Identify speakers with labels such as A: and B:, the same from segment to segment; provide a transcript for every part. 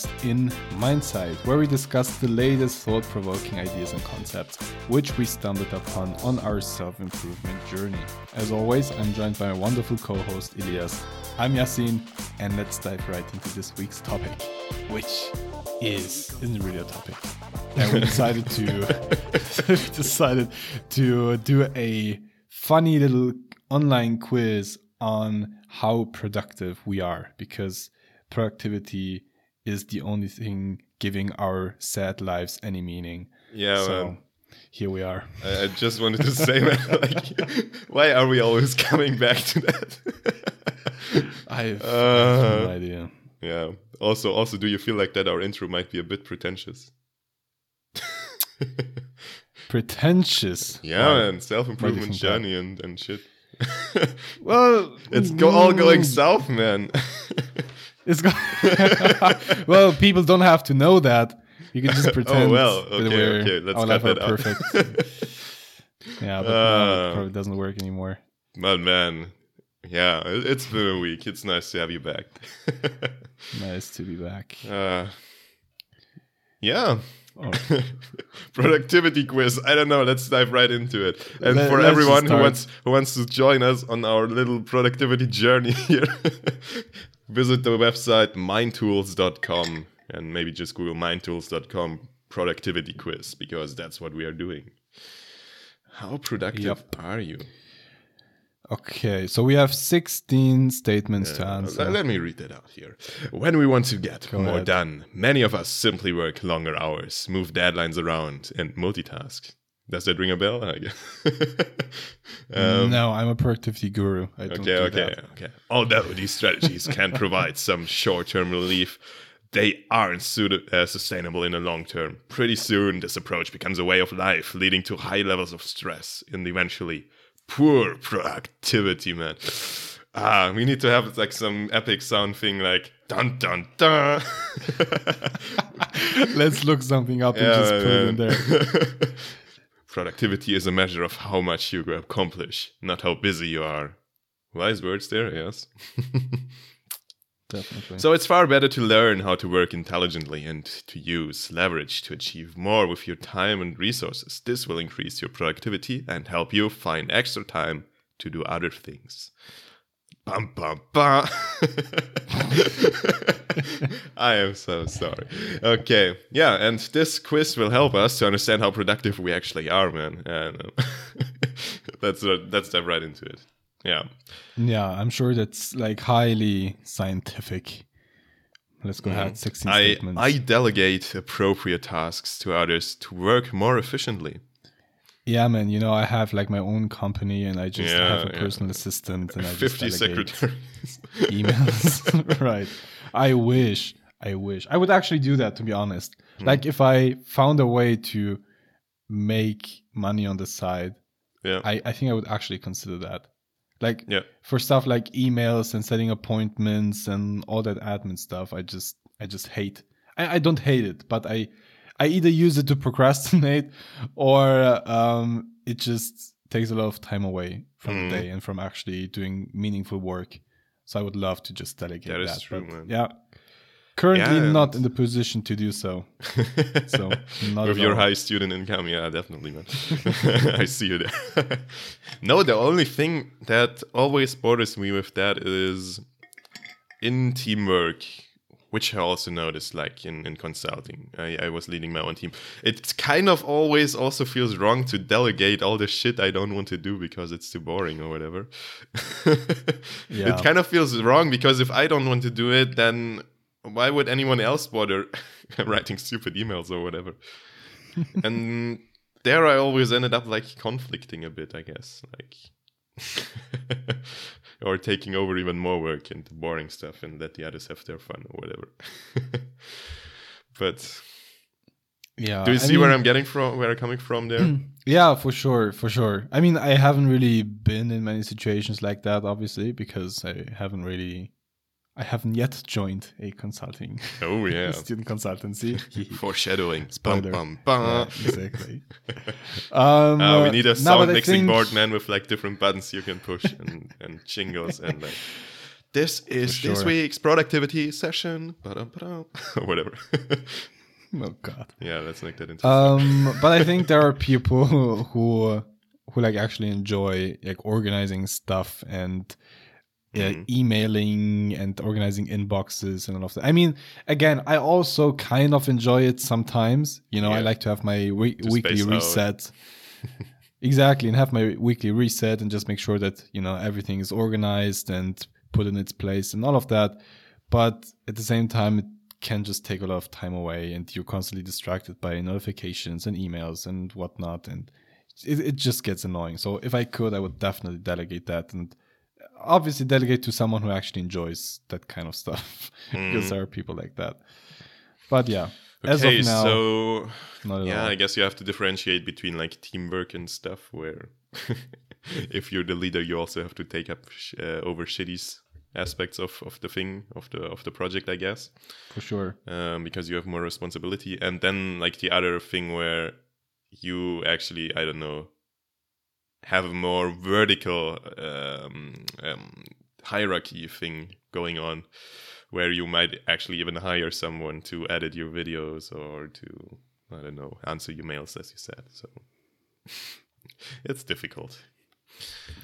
A: podcast in Mindsight, where we discuss the latest thought provoking ideas and concepts which we stumbled upon on our self improvement journey. As always, I'm joined by my wonderful co host Elias. I'm Yasin, and let's dive right into this week's topic, which is isn't really a topic. And we decided to decided to do a funny little online quiz on how productive we are because productivity is the only thing giving our sad lives any meaning.
B: Yeah,
A: so
B: man.
A: here we are.
B: I, I just wanted to say, man, like, why are we always coming back to that?
A: I have, I
B: Uh,
A: have no idea.
B: yeah. Also, also, do you feel like that our intro might be a bit pretentious?
A: Pretentious.
B: Yeah,
A: Wow.
B: man, self improvement journey and and shit.
A: Well,
B: it's go all going
A: mm,
B: south, man.
A: It's go- well, people don't have to know that. You can just pretend.
B: Oh, well,
A: that
B: okay,
A: we're-
B: okay, let's cut that out.
A: perfect. yeah, but no,
B: Uh,
A: it probably doesn't work anymore.
B: but man, yeah, it, it's been a week. It's nice to have you back.
A: Nice to be back.
B: uh, yeah.
A: Oh,
B: productivity quiz. I don't know. Let's dive right into it. And
A: Let-
B: for everyone who wants who wants to join us on our little productivity journey here, visit the website mindtools.com and maybe just Google mindtools.com productivity quiz because that's what we are doing. How productive
A: Yep.
B: are you?
A: okay, so we have 16 statements to
B: Uh,
A: answer.
B: let, let me read that out here. When we want to get
A: Go
B: more
A: ahead.
B: done, many of us simply work longer hours, move deadlines around, and multitask. Does that ring a bell? Um,
A: no, I'm a productivity guru. I don't
B: okay,
A: do
B: okay,
A: that.
B: okay. Although these strategies can provide some short-term relief, they aren't suited, uh, sustainable in the long term. Pretty soon, this approach becomes a way of life, leading to high levels of stress and eventually poor productivity. Man, ah, we need to have like some epic sound thing, like dun dun dun.
A: Let's look something up and
B: Yeah,
A: just put it in there.
B: Productivity is a measure of how much you accomplish, not how busy you are. Wise words there, yes.
A: Definitely.
B: So it's far better to learn how to work intelligently and to use leverage to achieve more with your time and resources. This will increase your productivity and help you find extra time to do other things. Bum bum bum. I am so sorry. Okay, yeah, and this quiz will help us to understand how productive we actually are, man. And uh, let's let's dive right into it. Yeah.
A: yeah, I'm sure that's like highly scientific. Let's go ahead. 16
B: Mm. I,
A: statements.
B: I delegate appropriate tasks to others to work more efficiently.
A: Yeah, man. You know, I have like my own company, and I just
B: Yeah,
A: have a
B: yeah.
A: personal assistant, and I just
B: 50
A: delegate
B: secretaries.
A: emails. right. I wish. I wish. I would actually do that, to be honest.
B: Hmm.
A: Like, if I found a way to make money on the side,
B: yeah.
A: I, I think I would actually consider that. Like,
B: yeah.
A: for stuff like emails and setting appointments and all that admin stuff, I just I just hate. I, I don't hate it, but I I either use it to procrastinate or um, it just takes a lot of time away from
B: Mm.
A: the day and from actually doing meaningful work. So I would love to just delegate
B: That
A: that.
B: is true, man.
A: Yeah. Currently
B: Yeah,
A: not in the position to do so. So not
B: With your
A: all.
B: high student income, yeah, definitely, man. I see you there. no, the only thing that always bothers me with that is in teamwork, which I also noticed, like in, in consulting. I, I was leading my own team. It kind of always also feels wrong to delegate all the shit I don't want to do because it's too boring or whatever.
A: Yeah.
B: It kind of feels wrong because if I don't want to do it, then why would anyone else bother writing stupid emails or whatever? and there I always ended up like conflicting a bit, I guess. Like or taking over even more work and the boring stuff and let the others have their fun or whatever. but
A: Yeah.
B: do you
A: I
B: see where I'm getting from where I'm coming from there? Hmm.
A: Yeah, for sure, for sure. I mean, I haven't really been in many situations like that, obviously, because I haven't really, I haven't yet joined a consulting
B: oh yeah.
A: student consultancy.
B: Foreshadowing.
A: Spoiler.
B: Bum, bum,
A: Yeah, exactly. um,
B: Uh, we
A: uh,
B: need a sound
A: but I
B: mixing
A: think-
B: board, man, with like different buttons you can push and, and jingles and like this is
A: For
B: this week's productivity session. Ba-dum, whatever.
A: Oh God.
B: yeah, let's make that into.
A: Um, but I think there are people who who, who like actually enjoy like organizing stuff and yeah,
B: Mhm.
A: emailing and organizing inboxes and all of that. I mean, again, I also kind of enjoy it sometimes. You know, I like to have my we- weekly reset. exactly, and have my weekly reset and just make sure that you know everything is organized and put in its place and all of that. But at the same time, it can just take a lot of time away, and you're constantly distracted by notifications and emails and whatnot, and it, it just gets annoying. So if I could, I would definitely delegate that and obviously delegate to someone who actually enjoys that kind of stuff because there are people like that. But yeah, as
B: okay,
A: of now,
B: so
A: not
B: yeah,
A: all.
B: I guess you have to differentiate between like teamwork and stuff. Where if you're the leader, you also have to take up sh- uh, over shitty aspects of, of the thing of the of the project, I guess,
A: for sure.
B: um, because you have more responsibility. And then like the other thing where you actually, I don't know, have a more vertical um, um, hierarchy thing going on, where you might actually even hire someone to edit your videos or to I don't know answer your mails, as you said. So it's difficult.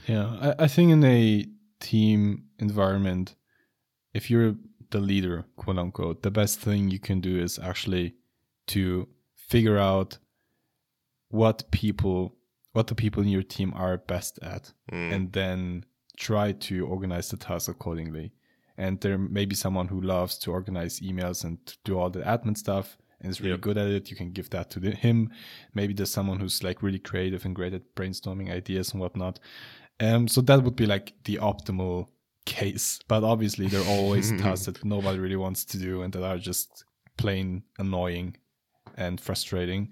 A: Yeah, I, I think in a team environment, if you're the leader, quote unquote, the best thing you can do is actually to figure out what people what the people in your team are best at
B: Mm.
A: and then try to organize the task accordingly. And there may be someone who loves to organize emails and do all the admin stuff and is really
B: Yep.
A: good at it. You can give that to the, him. Maybe there's someone who's like really creative and great at brainstorming ideas and whatnot. Um, so that would be like the optimal case. But obviously, there are always tasks that nobody really wants to do and that are just plain annoying and frustrating.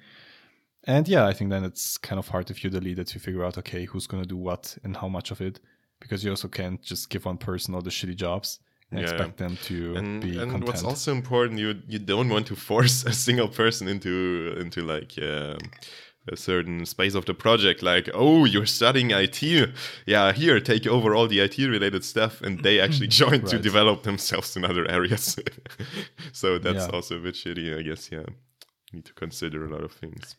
A: And yeah, I think then it's kind of hard if you're the leader to figure out, okay, who's going to do what and how much of it, because you also can't just give one person all the shitty jobs and
B: Yeah.
A: expect them to
B: and,
A: be
B: and
A: content.
B: what's also important you you don't want to force a single person into into like um a certain space of the project like oh you're studying IT yeah here take over all the IT related stuff and they actually join to develop themselves in other areas so that's
A: Yeah.
B: also a bit shitty I guess yeah need to consider a lot of things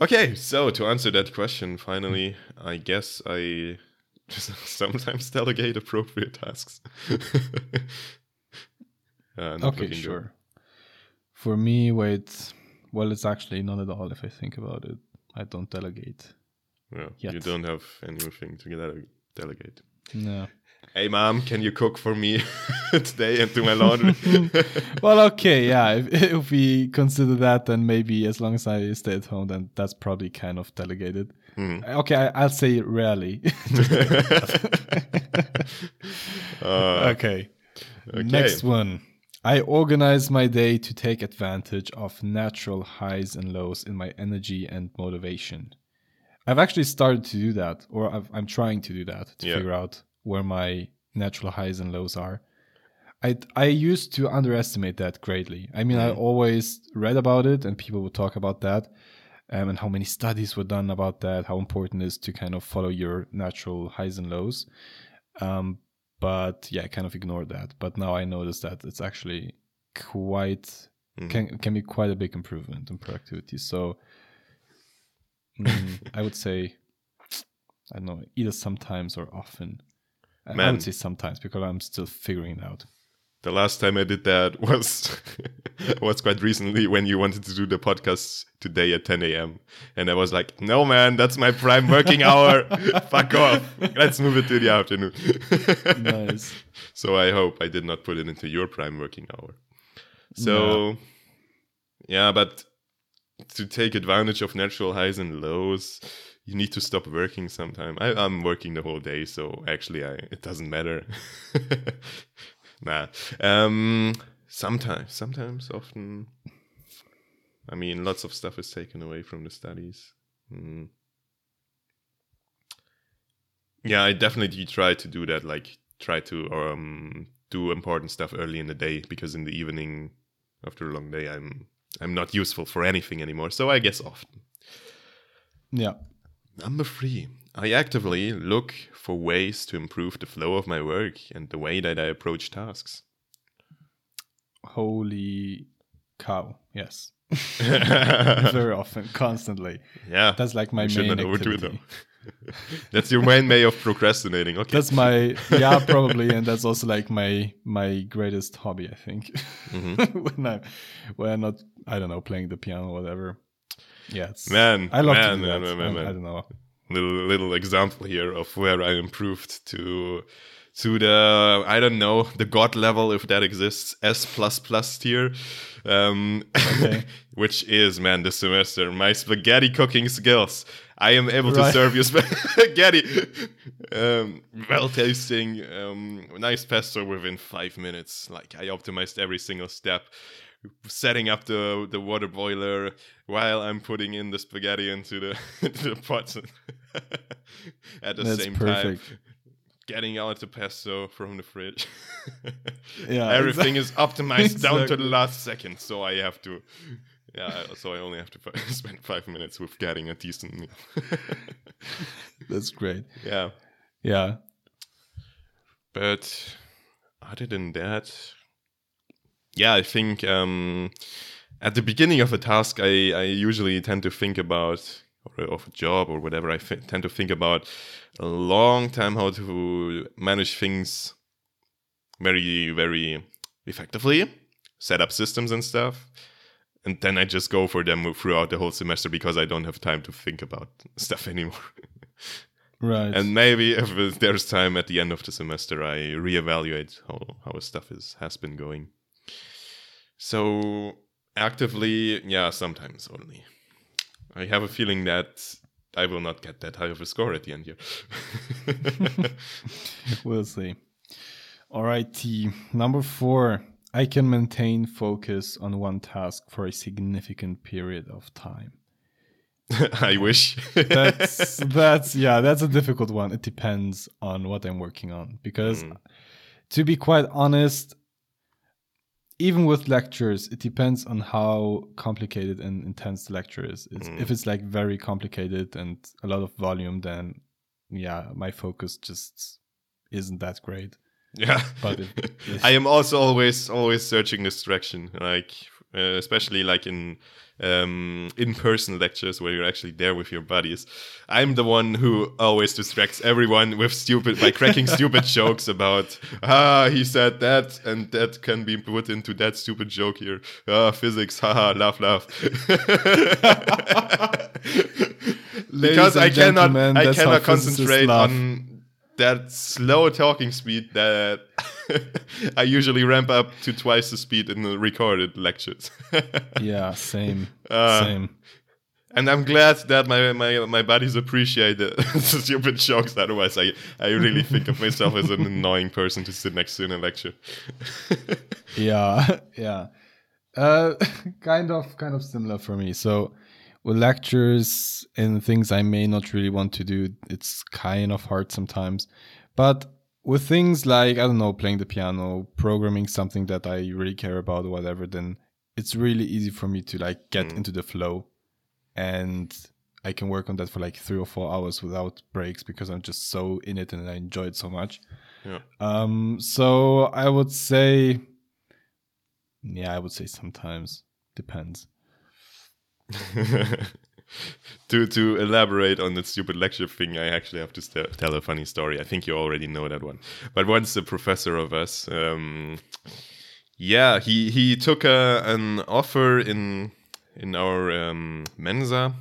B: okay so to answer that question finally I guess I sometimes delegate appropriate tasks. Uh, not
A: okay,
B: looking good.
A: sure. For me, wait, well, it's actually not at all if I think about it. I don't delegate.
B: Yeah, you don't have anything to dele- delegate.
A: No.
B: Hey, mom, can you cook for me today and do my laundry?
A: well, okay, yeah. If, if we consider that, then maybe as long as I stay at home, then that's probably kind of delegated.
B: Hmm.
A: Okay, I, I'll say rarely.
B: Uh,
A: okay.
B: okay.
A: Next one. I organize my day to take advantage of natural highs and lows in my energy and motivation. I've actually started to do that, or I've, I'm trying to do that to
B: Yeah.
A: figure out where my natural highs and lows are. I I used to underestimate that greatly. I mean, I
B: Mhm.
A: always read about it, and people would talk about that, um, and how many studies were done about that, how important it is to kind of follow your natural highs and lows. Um, but yeah, I kind of ignored that. But now I notice that it's actually quite
B: Mhm.
A: can can be quite a big improvement in productivity. So mm, I would say I don't know either sometimes or often. I- I
B: Man.
A: would say sometimes because I'm still figuring it out.
B: The last time I did that was was quite recently when you wanted to do the podcast today at 10 a.m. And I was like, no, man, that's my prime working hour. Fuck off. Let's move it to the afternoon.
A: Nice.
B: So I hope I did not put it into your prime working hour. So, yeah, but to take advantage of natural highs and lows, you need to stop working sometime. I, I'm working the whole day, so actually, I, it doesn't matter. nah. Um, sometimes, sometimes, often. I mean, lots of stuff is taken away from the studies. Mm. Yeah, I definitely try to do that. Like, try to um, do important stuff early in the day because in the evening, after a long day, I'm I'm not useful for anything anymore. So I guess often.
A: Yeah.
B: Number three, I actively look for ways to improve the flow of my work and the way that I approach tasks.
A: Holy cow! Yes, very often, constantly.
B: Yeah,
A: That's like my
B: You
A: main
B: overdo it,
A: activity.
B: that's your main way of procrastinating. Okay,
A: That's my yeah, probably, and that's also like my my greatest hobby. I think
B: Mm-hmm.
A: when I when I'm not I don't know playing the piano or whatever. It's,
B: man.
A: I love
B: man,
A: to do
B: man,
A: that.
B: man, man,
A: I-
B: man.
A: I don't know.
B: little little example here of where I improved to to the I don't know the god level if that exists S plus plus tier, um,
A: Okay.
B: which is man this semester my spaghetti cooking skills. I am able to serve you spaghetti, um, well tasting, um, nice pesto within five minutes. Like I optimized every single step setting up the the water boiler while I'm putting in the spaghetti into the into the pots at the
A: That's
B: same
A: perfect.
B: time. Getting out the pesto from the fridge.
A: Yeah,
B: Everything is optimized down to the last second, so I have to. Yeah, so I only have to spend five minutes with getting a decent meal.
A: That's great.
B: yeah,
A: Yeah,
B: but other than that, yeah, I think um, at the beginning of a task, I, I usually tend to think about, or of a job or whatever, I tend to think about a long time how to manage things very, very effectively, set up systems and stuff. And then I just go for them throughout the whole semester because I don't have time to think about stuff anymore.
A: right.
B: And maybe if there's time at the end of the semester, I reevaluate how how stuff is has been going. So actively, yeah, sometimes only. I have a feeling that I will not get that high of a score at the end here.
A: we'll see. All right, T. Number four. I can maintain focus on one task for a significant period of time.
B: I wish.
A: That's that's yeah, that's a difficult one. It depends on what I'm working on because
B: Mm.
A: to be quite honest, even with lectures, it depends on how complicated and intense the lecture is. It's,
B: Mm.
A: If it's like very complicated and a lot of volume, then yeah, my focus just isn't that great.
B: yeah.
A: But if,
B: I am also always always searching distraction, like uh, especially like in um, in-person lectures where you're actually there with your buddies. I'm the one who always distracts everyone with stupid by cracking stupid jokes about ah he said that and that can be put into that stupid joke here. Ah physics, haha, laugh, laugh. because I cannot I cannot concentrate on that slow talking speed that I usually ramp up to twice the speed in the recorded lectures.
A: yeah, same,
B: Uh,
A: same.
B: and I'm glad that my my, my buddies appreciate the, stupid jokes. Otherwise, I, I really think of myself as an annoying person to sit next to in a lecture.
A: yeah yeah uh kind of kind of similar for me so with lectures and things i may not really want to do it's kind of hard sometimes but with things like i don't know playing the piano programming something that i really care about or whatever then it's really easy for me to like get
B: Mm.
A: into the flow and i can work on that for like three or four hours without breaks because i'm just so in it and i enjoy it so much
B: Yeah.
A: um, so I would say, yeah, I would say sometimes depends.
B: to to elaborate on the stupid lecture thing, I actually have to st- tell a funny story. I think you already know that one. But once a professor of us, um, yeah, he he took a, an offer in in our um, mensa,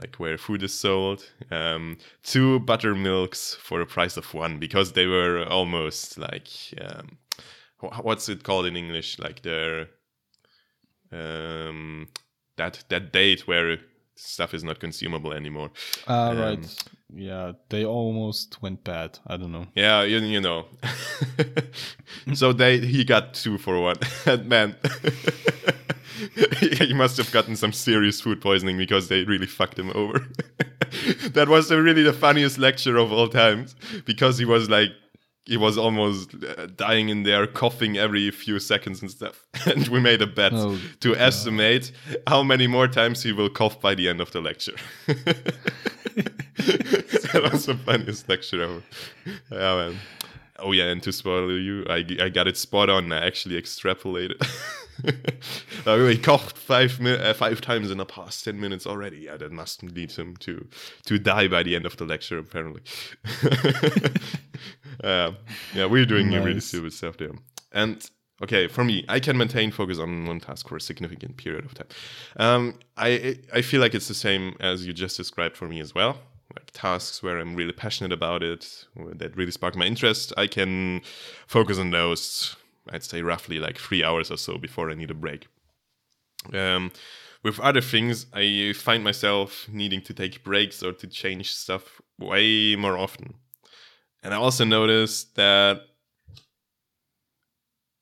B: like where food is sold, um, two buttermilks for a price of one because they were almost like um, wh- what's it called in English? Like their um, that that date where stuff is not consumable anymore.
A: Ah,
B: Um,
A: right. Yeah, they almost went bad. I don't know.
B: Yeah, you, you know. so they he got two for one. and man, he must have gotten some serious food poisoning because they really fucked him over. that was the, really the funniest lecture of all times because he was like he was almost uh, dying in there, coughing every few seconds and stuff. And we made a bet
A: Oh,
B: to estimate how many more times he will cough by the end of the lecture. that was the funniest lecture ever. Yeah, man. Oh yeah, and to spoil you, I, I got it spot on. I actually extrapolated. uh, we coughed five mi- uh, five times in the past ten minutes already. Yeah, that must lead him to to die by the end of the lecture, apparently. uh, yeah, we're doing really stupid stuff there. And okay, for me, I can maintain focus on one task for a significant period of time. Um, I I feel like it's the same as you just described for me as well. Like tasks where I'm really passionate about it, that really spark my interest, I can focus on those. I'd say roughly like three hours or so before I need a break. Um, with other things, I find myself needing to take breaks or to change stuff way more often. And I also noticed that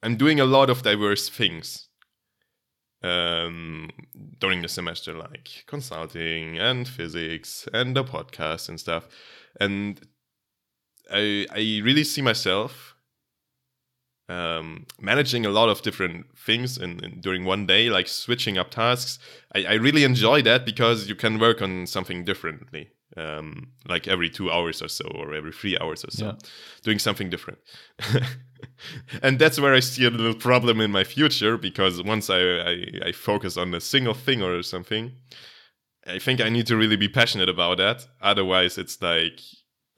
B: I'm doing a lot of diverse things um, during the semester, like consulting and physics and the podcast and stuff. And I, I really see myself um, managing a lot of different things in, in during one day, like switching up tasks. I, I really enjoy that because you can work on something differently, um, like every two hours or so, or every three hours or so,
A: Yeah.
B: doing something different. and that's where I see a little problem in my future because once I, I, I focus on a single thing or something, I think I need to really be passionate about that. Otherwise, it's like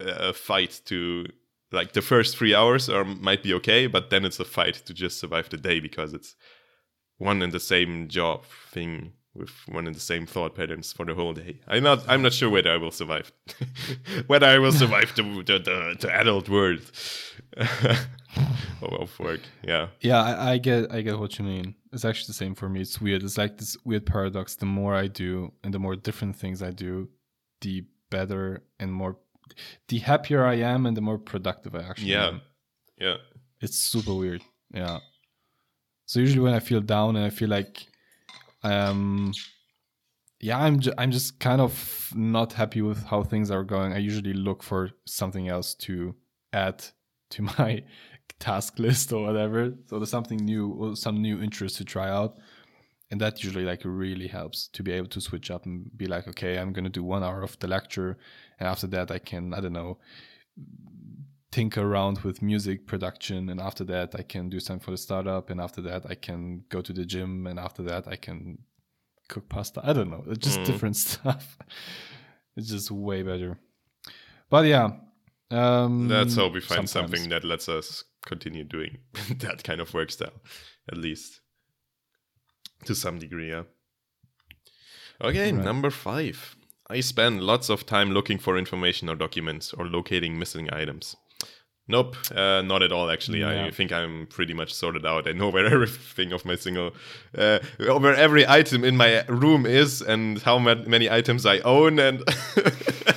B: a fight to like the first three hours are might be okay, but then it's a fight to just survive the day because it's one and the same job thing with one and the same thought patterns for the whole day. I'm not I'm not sure whether I will survive. whether I will survive the the, the, the adult world of work. Yeah.
A: Yeah, I, I get I get what you mean. It's actually the same for me. It's weird. It's like this weird paradox. The more I do and the more different things I do, the better and more the happier I am and the more productive I actually
B: Yeah.
A: am.
B: Yeah.
A: It's super weird. Yeah. So usually when I feel down and I feel like um yeah, I'm ju- I'm just kind of not happy with how things are going. I usually look for something else to add to my task list or whatever. So there's something new or some new interest to try out. And that usually like really helps to be able to switch up and be like, okay, I'm gonna do one hour of the lecture and after that I can, I don't know, tinker around with music production and after that I can do something for the startup and after that I can go to the gym and after that I can cook pasta. I don't know. It's just
B: Mm.
A: different stuff. It's just way better. But yeah. Um
B: Let's hope we find
A: sometimes.
B: something that lets us continue doing that kind of work style, at least to some degree. Yeah. Okay,
A: Right.
B: number five. I spend lots of time looking for information or documents or locating missing items. Nope, uh, not at all. Actually,
A: Yeah.
B: I think I'm pretty much sorted out. I know where everything of my single, uh, where every item in my room is, and how ma- many items I own, and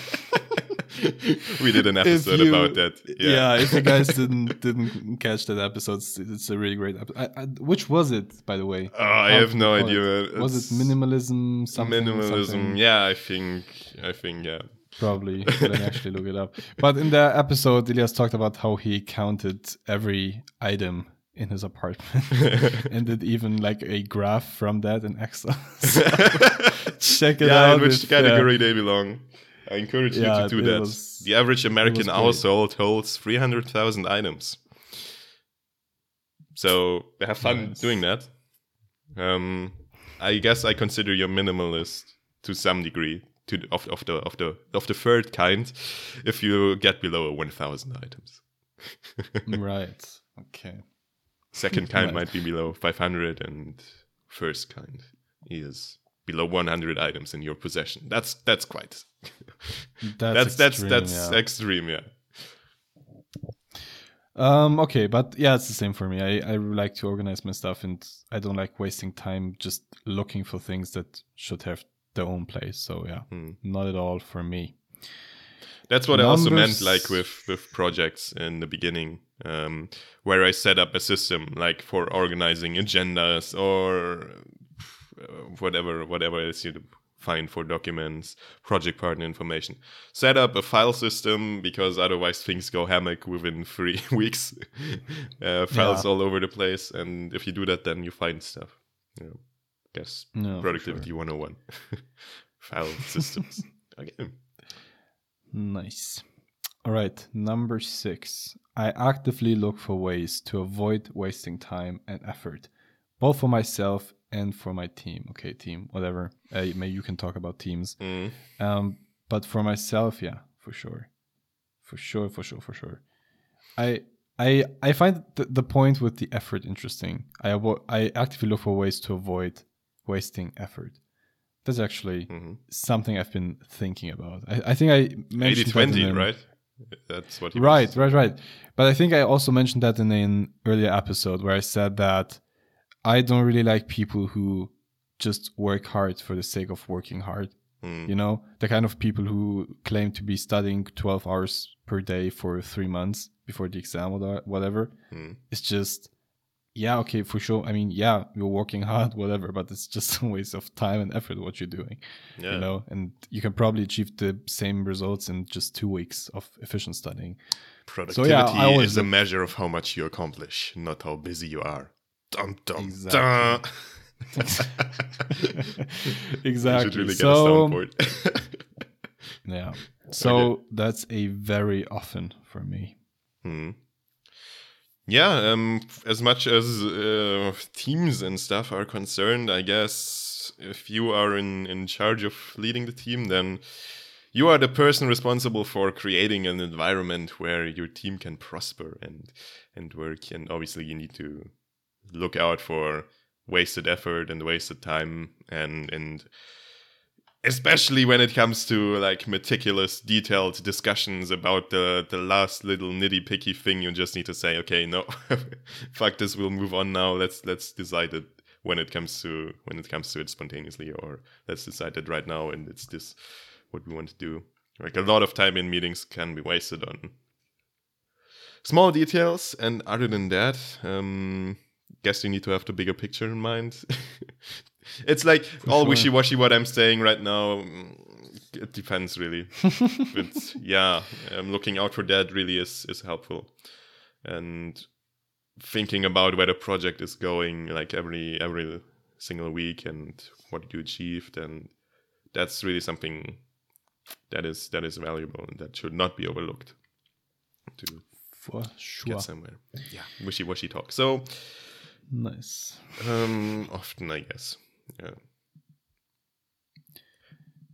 B: we did an episode
A: you-
B: about that.
A: Yeah. yeah. if you guys didn't didn't catch that episode, it's, a really great episode. I, I, which was it, by the way?
B: Oh, I have no idea.
A: it? Was it minimalism? Something,
B: minimalism?
A: something?
B: Yeah, I think. I think. Yeah.
A: Probably. Let me actually look it up. But in the episode, Elias talked about how he counted every item in his apartment and did even like a graph from that in Excel. So check it
B: yeah,
A: out.
B: in which
A: if, uh,
B: category they belong. I encourage
A: Yeah,
B: you to do that.
A: was-
B: the average American household holds 300,000 items. So have fun
A: Nice.
B: doing that. Um, I guess I consider you minimalist to some degree. To of, of the of the of the third kind, if you get below 1,000 items.
A: right. Okay.
B: Second kind
A: Right.
B: might be below 500, and first kind is below 100 items in your possession. That's that's quite
A: That's
B: that's that's
A: extreme,
B: that's
A: yeah.
B: extreme, yeah.
A: Um, okay, but yeah, it's the same for me. I, I like to organize my stuff and I don't like wasting time just looking for things that should have their own place. So yeah,
B: Hmm.
A: not at all for me.
B: That's what I also meant, like with with projects in the beginning, um, where I set up a system like for organizing agendas or whatever whatever else you find for documents, project partner information. Set up a file system because otherwise things go hammock within three weeks. uh, files
A: Yeah.
B: all over the place, and if you do that, then you find stuff. Yeah, guess
A: No,
B: productivity 101 file systems. okay.
A: Nice. All right, number six. I actively look for ways to avoid wasting time and effort, both for myself and for my team. Okay, team, whatever. Uh, maybe you can talk about teams.
B: Mm.
A: Um, but for myself, yeah, for sure, for sure, for sure, for sure. I I I find the, the point with the effort interesting. I avo- I actively look for ways to avoid wasting effort. That's actually
B: Mhm.
A: something I've been thinking about. I, I think I mentioned
B: 80 20, right? That's what he
A: Right,
B: was-
A: right, right. But I think I also mentioned that in an earlier episode where I said that I don't really like people who just work hard for the sake of working hard.
B: Mm.
A: You know, the kind of people who claim to be studying 12 hours per day for three months before the exam or whatever.
B: Mm.
A: It's just, yeah, okay, for sure. I mean, yeah, you're working hard, whatever, but it's just a waste of time and effort what you're doing
B: Yeah.
A: you know and you can probably achieve the same results in just two weeks of efficient studying
B: Productivity
A: yeah, I always
B: is a measure of how much you accomplish, not how busy you are.
A: Exactly.
B: dum.
A: exactly
B: should really get a
A: so
B: soundboard.
A: yeah so that's a very often for me
B: Hmm. Yeah, um, as much as uh, teams and stuff are concerned, I guess if you are in, in charge of leading the team, then you are the person responsible for creating an environment where your team can prosper and and work. And obviously, you need to look out for wasted effort and wasted time, and and especially when it comes to like meticulous detailed discussions about the the last little nitty picky thing you just need to say okay no fuck this we'll move on now. Let's let's decide it when it comes to when it comes to it spontaneously or let's decide it right now and it's this what we want to do. Like a lot of time in meetings can be wasted on small details and other than that um guess you need to have the bigger picture in mind. It's like all
A: sure.
B: wishy-washy what i'm saying right now Mm, it depends really. But yeah um, looking out for that really is is helpful. And thinking about where the project is going like every every single week and what you achieved and that's really something that is that is valuable and that should not be overlooked to
A: for sure.
B: get somewhere. Yeah. Wishy-washy talk. So
A: nice
B: um, often, I guess. Yeah.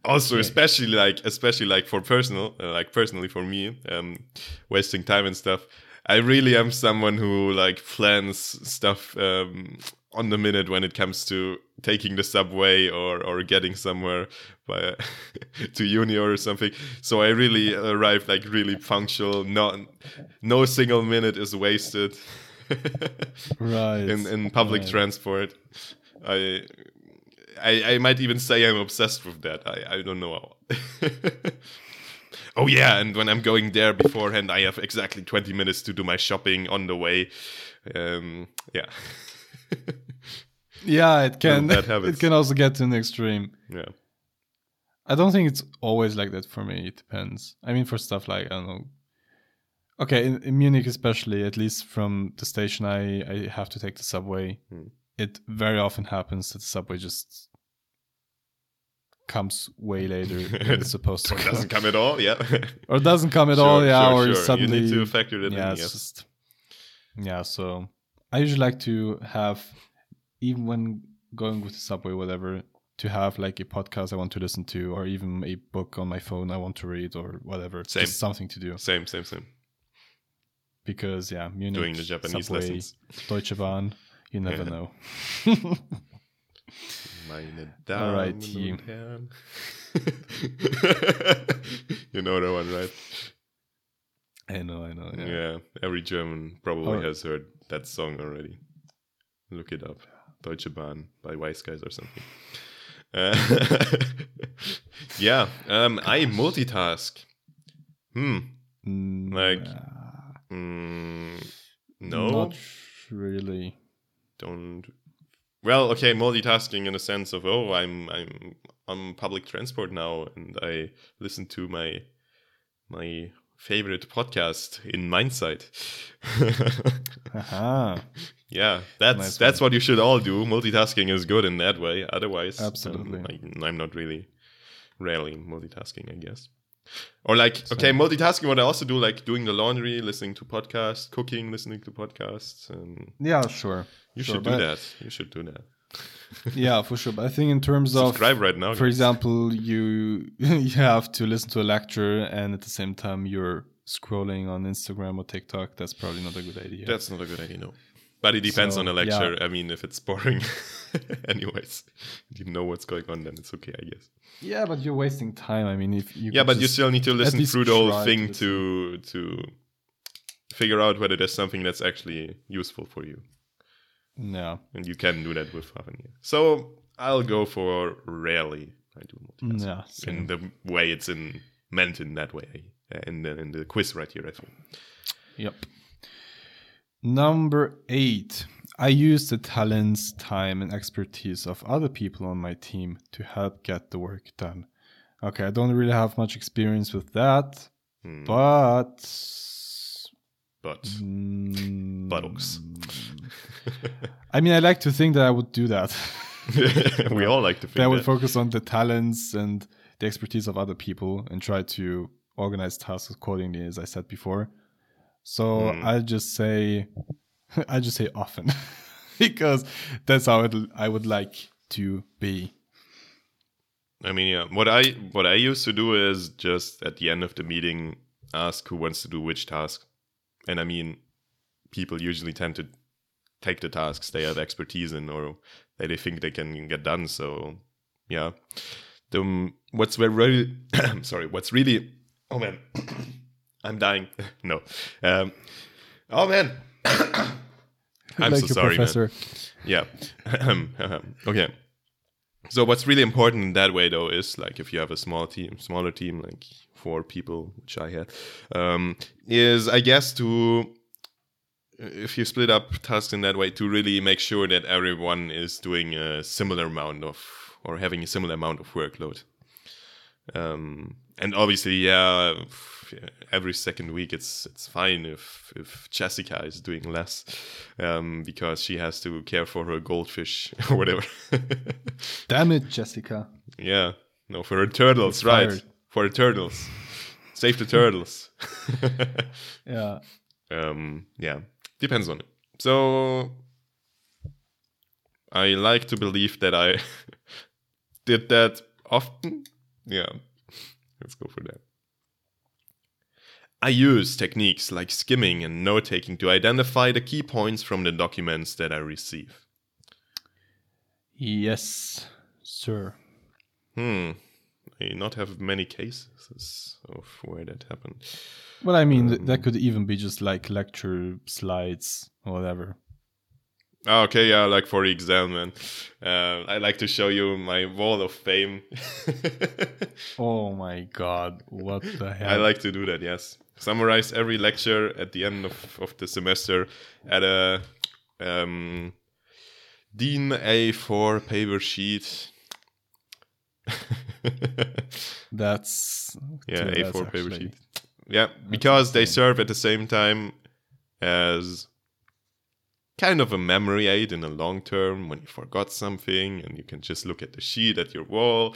B: Also,
A: Okay.
B: especially like, especially like for personal, uh, like personally for me, um, wasting time and stuff. I really am someone who like plans stuff um, on the minute when it comes to taking the subway or or getting somewhere by to uni or something. So I really arrive like really punctual. Not no single minute is wasted.
A: right
B: in in public
A: right.
B: transport. I, I I might even say I'm obsessed with that. I I don't know how. oh yeah, and when I'm going there beforehand, I have exactly 20 minutes to do my shopping on the way. Um, yeah.
A: yeah it can it can also get to an extreme
B: yeah.
A: I don't think it's always like that for me. It depends. I mean, for stuff like I don't know. Okay, in, in Munich especially, at least from the station, I I have to take the subway.
B: Hmm.
A: It very often happens that the subway just comes way later than it's supposed to,
B: Or doesn't come at all. Yeah.
A: or doesn't come at
B: Sure,
A: all. Yeah,
B: sure,
A: or
B: sure.
A: suddenly
B: you need to factor it
A: yeah,
B: in. Yes.
A: just yeah. So I usually like to have, even when going with the subway, whatever, to have like a podcast I want to listen to, or even a book on my phone I want to read, or whatever.
B: Same.
A: Just something to do
B: Same, same, same.
A: Because yeah, Munich,
B: Doing the Japanese
A: subway,
B: lessons.
A: Deutsche Bahn, you never know.
B: Meine
A: All right,
B: Damen
A: team.
B: und Herren. you know that one, right?
A: I know, I know.
B: Yeah.
A: Yeah.
B: every German probably
A: Oh.
B: has heard that song already. Look it up. Deutsche Bahn by Wise Guys or something. Uh, yeah, um, I multitask. Hmm.
A: Mm,
B: Like,
A: uh,
B: Mm, no,
A: not really.
B: don't. Well, okay, multitasking in the sense of oh, I'm I'm on public transport now, and I listen to my my favorite podcast in Mindsight.
A: Aha.
B: yeah, that's
A: Nice
B: that's what you should all do. Multitasking is good in that way. Otherwise,
A: Absolutely.
B: I, I'm not really rarely multitasking, I guess. Or like, okay, multitasking. What I also do, like doing the laundry, listening to podcasts, cooking, listening to podcasts, and
A: Yeah, sure.
B: you
A: Sure,
B: should do that. You should do that.
A: Yeah, for sure. But I think in terms of
B: Subscribe right now.
A: for
B: guys.
A: example, you you have to listen to a lecture and at the same time you're scrolling on Instagram or TikTok. That's probably not a good idea.
B: That's not a good idea, no. But it depends
A: So,
B: on the lecture. I mean, if it's boring, anyways, you know what's going on, then it's okay, I guess.
A: yeah, but you're wasting time. I mean, if you
B: Yeah, but you still need to listen through the whole thing to to figure out whether there's something that's actually useful for you,
A: yeah,
B: and you can do that with Avenir. So I'll go for rarely. I do multitasking
A: yeah. same.
B: in the way it's in meant in that way uh, in the in the quiz right here. I think.
A: Yep. Number eight. I use the talents, time, and expertise of other people on my team to help get the work done. Okay, I don't really have much experience with that,
B: Hmm.
A: but.
B: But
A: Mm,
B: buttocks.
A: I mean, I like to think that I would do that.
B: we all like to think
A: that I would focus on the talents and the expertise of other people and try to organize tasks accordingly, as I said before. So
B: Hmm.
A: I'll just say, I just say often, because that's how it, I would like to be.
B: I mean, yeah. What I what I used to do is just at the end of the meeting ask who wants to do which task, and I mean, people usually tend to take the tasks they have expertise in or that they think they can get done. So, yeah. The what's very really sorry. What's really oh man, I'm dying. no. Um, oh man. I'm
A: like
B: so sorry, man.
A: professor.
B: Yeah. okay. So what's really important in that way though is like if you have a small team, smaller team, like four people, which I had, um, is I guess to if you split up tasks in that way to really make sure that everyone is doing a similar amount of or having a similar amount of workload. Um, and obviously, yeah, every second week it's it's fine if if Jessica is doing less um, because she has to care for her goldfish or whatever.
A: Damn it, Jessica.
B: yeah, no, for her turtles, right? For her turtles, save the turtles.
A: Yeah.
B: um, yeah, depends on it. So I like to believe that I did that often. Yeah, let's go for that. I use techniques like skimming and note taking to identify the key points from the documents that I receive.
A: Yes, sir.
B: Hmm. I not have many cases of where that happened.
A: Well, I mean, th-
B: Um,
A: that could even be just like lecture slides or whatever.
B: Ah, Okay, yeah, like for the exam, man. Uh, I like to show you my wall of fame.
A: Oh my god, what the hell?
B: I like to do that, yes. Summarize every lecture at the end of, of the semester at a um, DIN A4 paper sheet.
A: That's
B: yeah, A4
A: that's
B: paper
A: actually-
B: sheet. Yeah, because they serve at the same time as kind of a memory aid in the long term when you forgot something and you can just look at the sheet at your wall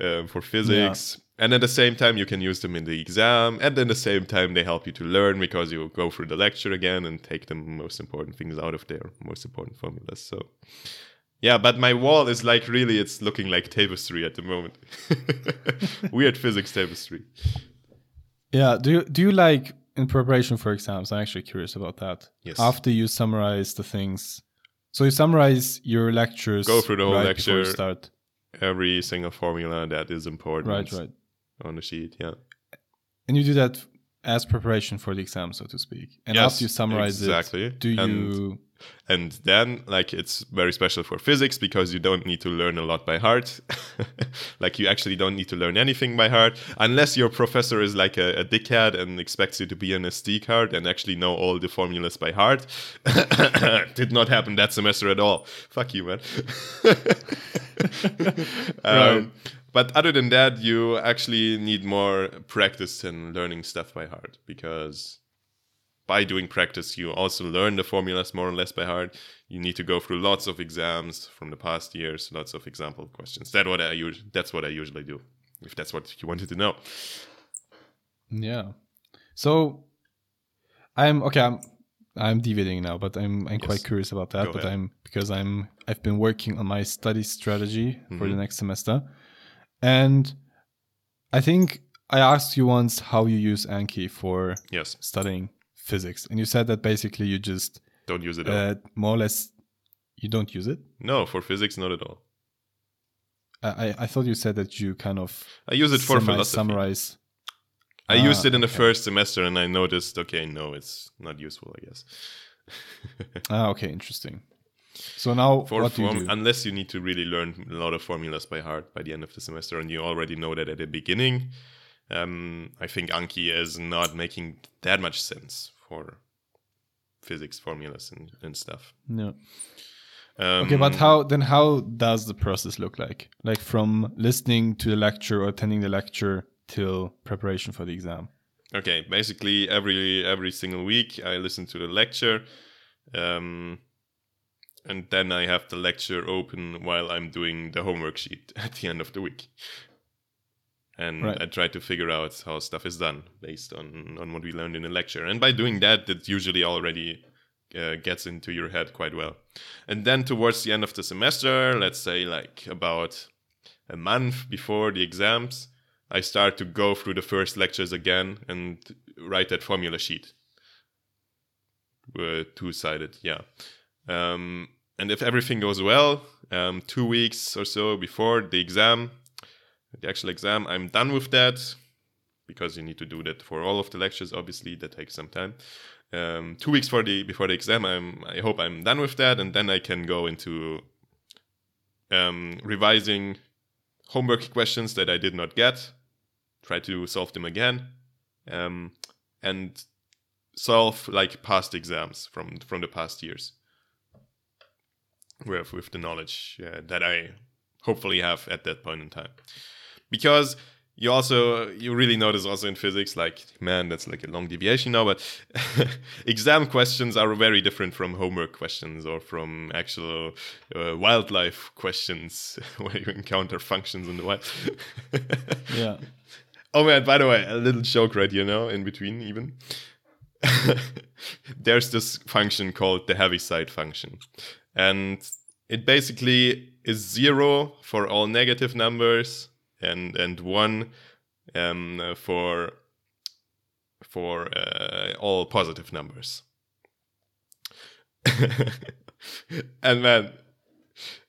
B: um, for physics. And at the same time, you can use them in the exam. And at the same time, they help you to learn because you go through the lecture again and take the most important things out of there, most important formulas. So, yeah, but my wall is like really, it's looking like tapestry at the moment. Weird physics tapestry.
A: Yeah. Do you do you like in preparation for exams? I'm actually curious about that.
B: Yes.
A: After you summarize the things, so you summarize your lectures.
B: Go through the whole
A: right
B: lecture.
A: Start.
B: Every single formula that is important
A: Right. Right.
B: On the sheet. Yeah.
A: And you do that as preparation for the exam, so to speak. And
B: Yes,
A: after you summarize
B: exactly.
A: it, do
B: And-
A: you?
B: And then, like, it's very special for physics because you don't need to learn a lot by heart. like, you actually don't need to learn anything by heart unless your professor is like a, a dickhead and expects you to be an SD card and actually know all the formulas by heart. Did not happen that semester at all. Fuck you, man. um, But other than that, you actually need more practice in learning stuff by heart because by doing practice, you also learn the formulas more or less by heart. You need to go through lots of exams from the past years, lots of example questions. That what I us- that's what I usually do. If that's what you wanted to know.
A: Yeah. So I'm okay. I'm I'm deviating now, but I'm I'm
B: Yes.
A: quite curious about that.
B: Go
A: but
B: ahead.
A: I'm because I'm I've been working on my study strategy for the
B: Mhm.
A: next semester, and I think I asked you once how you use Anki for
B: Yes.
A: studying physics, and you said that basically you just
B: Don't use it. at all.
A: uh, more or less you don't use it.
B: No, for physics, not at all.
A: I I, thought you said that you kind of
B: I use it for philosophy.
A: summarize.
B: I
A: Ah,
B: used it in the
A: okay.
B: first semester, and I noticed, okay, no, it's not useful. I guess.
A: Ah, okay, interesting. So now
B: for
A: what do you do?
B: unless you need to really learn a lot of formulas by heart by the end of the semester, and you already know that at the beginning, um, I think Anki is not making that much sense for physics formulas and, and stuff.
A: no.
B: Um,
A: Okay, but how then? How does the process look like? Like from listening to the lecture or attending the lecture till preparation for the exam.
B: Okay, basically every every single week I listen to the lecture, um, and then I have the lecture open while I'm doing the homework sheet at the end of the week, and
A: Right.
B: I try to figure out how stuff is done based on on what we learned in the lecture. And by doing that, it usually already uh, gets into your head quite well. And then towards the end of the semester, let's say like about a month before the exams, I start to go through the first lectures again and write that formula sheet. Uh, two sided, yeah. Um, and if everything goes well, um, two weeks or so before the exam, the actual exam, I'm done with that because you need to do that for all of the lectures. Obviously, that takes some time. Um, two weeks for the before the exam, I'm I hope I'm done with that, and then I can go into um, revising homework questions that I did not get, try to solve them again, um, and solve like past exams from from the past years with with the knowledge uh, that I hopefully have at that point in time. Because you also you really notice also in physics like man that's like a long deviation now but exam questions are very different from homework questions or from actual uh, wildlife questions where you encounter functions in the wild
A: Yeah.
B: oh man by the way a little joke right here now in between even there's this function called the heaviside function and it basically is zero for all negative numbers and and one um, for for uh, all positive numbers. and man,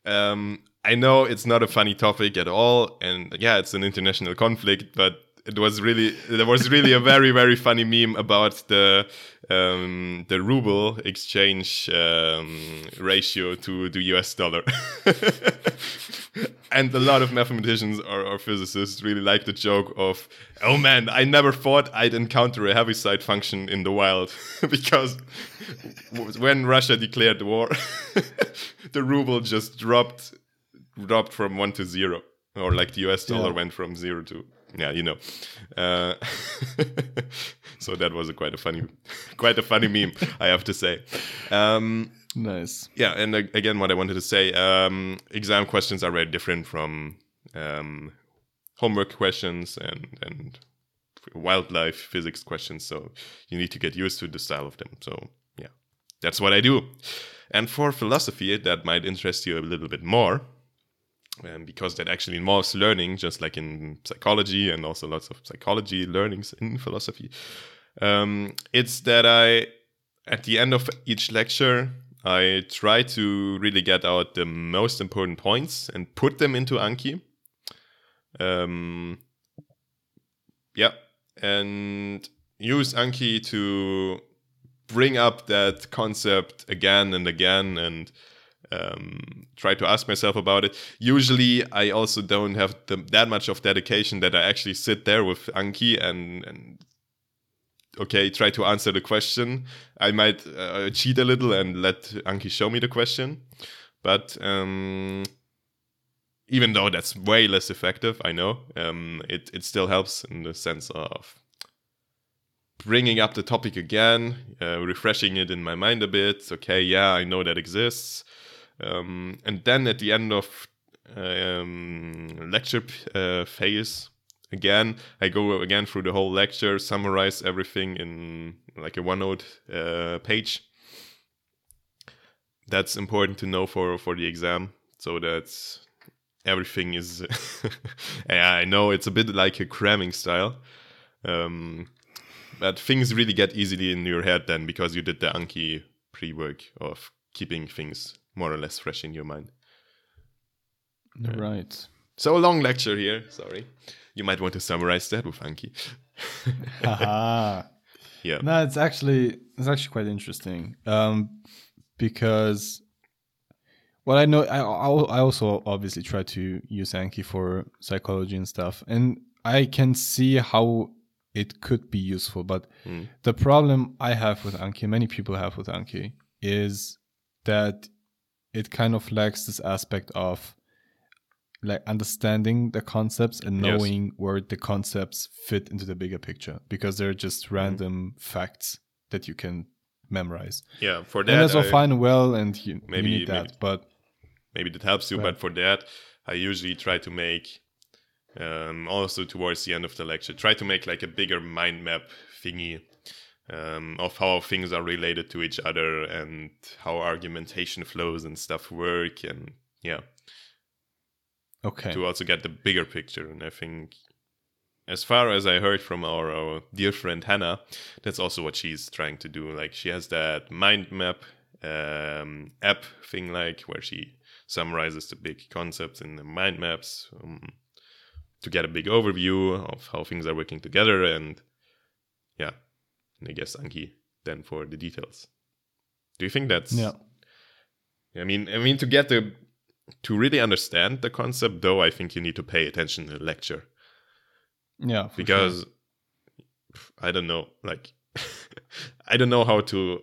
B: um, I know it's not a funny topic at all, and yeah, it's an international conflict, but it was really there was really a very very funny meme about the um, the ruble exchange um, ratio to the US dollar. and a lot of mathematicians or, or physicists really like the joke of, oh man, I never thought I'd encounter a heaviside function in the wild because when Russia declared the war, the ruble just dropped dropped from one to zero, or like the US dollar
A: Yeah.
B: went from zero to yeah, you know. Uh, so that was a quite a funny, quite a funny meme, I have to say. Um,
A: Nice.
B: yeah, and uh, again, what I wanted to say, um, exam questions are very different from um, homework questions and and wildlife physics questions. So you need to get used to the style of them. So yeah, that's what I do. And for philosophy, that might interest you a little bit more. Um, because that actually involves learning, just like in psychology and also lots of psychology learnings in philosophy. Um, it's that I, at the end of each lecture, I try to really get out the most important points and put them into Anki. Um, yeah, and use Anki to bring up that concept again and again and um, try to ask myself about it. Usually, I also don't have the, that much of dedication that I actually sit there with Anki and, and okay, try to answer the question. I might uh, cheat a little and let Anki show me the question, but um, even though that's way less effective, I know um, it it still helps in the sense of bringing up the topic again, uh, refreshing it in my mind a bit. Okay, yeah, I know that exists. Um, and then at the end of um, lecture uh, phase, again, I go again through the whole lecture, summarize everything in like a OneNote uh, page. That's important to know for for the exam, so that everything is. I know it's a bit like a cramming style, um, but things really get easily in your head then because you did the Anki pre-work of keeping things more or less fresh in your mind.
A: Right.
B: So a long lecture here. Sorry, you might want to summarize that with Anki. Yeah.
A: No, it's actually it's actually quite interesting. Um, because what I know I I I also obviously try to use Anki for psychology and stuff, and I can see how it could be useful. But
B: Mm.
A: the problem I have with Anki, many people have with Anki, is that it kind of lacks this aspect of like understanding the concepts and
B: Yes.
A: knowing where the concepts fit into the bigger picture because they're just
B: Mm-hmm.
A: random facts that you can memorize.
B: Yeah. For that,
A: and that's all
B: I-
A: fine and well, and you,
B: Maybe-
A: you need that.
B: maybe-
A: But
B: maybe that helps you
A: Right.
B: but for that i usually try to make um, also towards the end of the lecture try to make like a bigger mind map thingy um, of how things are related to each other and how argumentation flows and stuff work and yeah.
A: Okay,
B: to also get the bigger picture and i think as far as i heard from our, our dear friend hannah that's also what she's trying to do. Like she has that mind map um, app thing like where she summarizes the big concepts in the mind maps um, to get a big overview of how things are working together and and i guess anki then for the details do you think that's
A: yeah,
B: I mean, I mean, to get the to really understand the concept, though, I think you need to pay attention to the lecture
A: yeah, for sure.
B: because I don't know, like, I don't know how to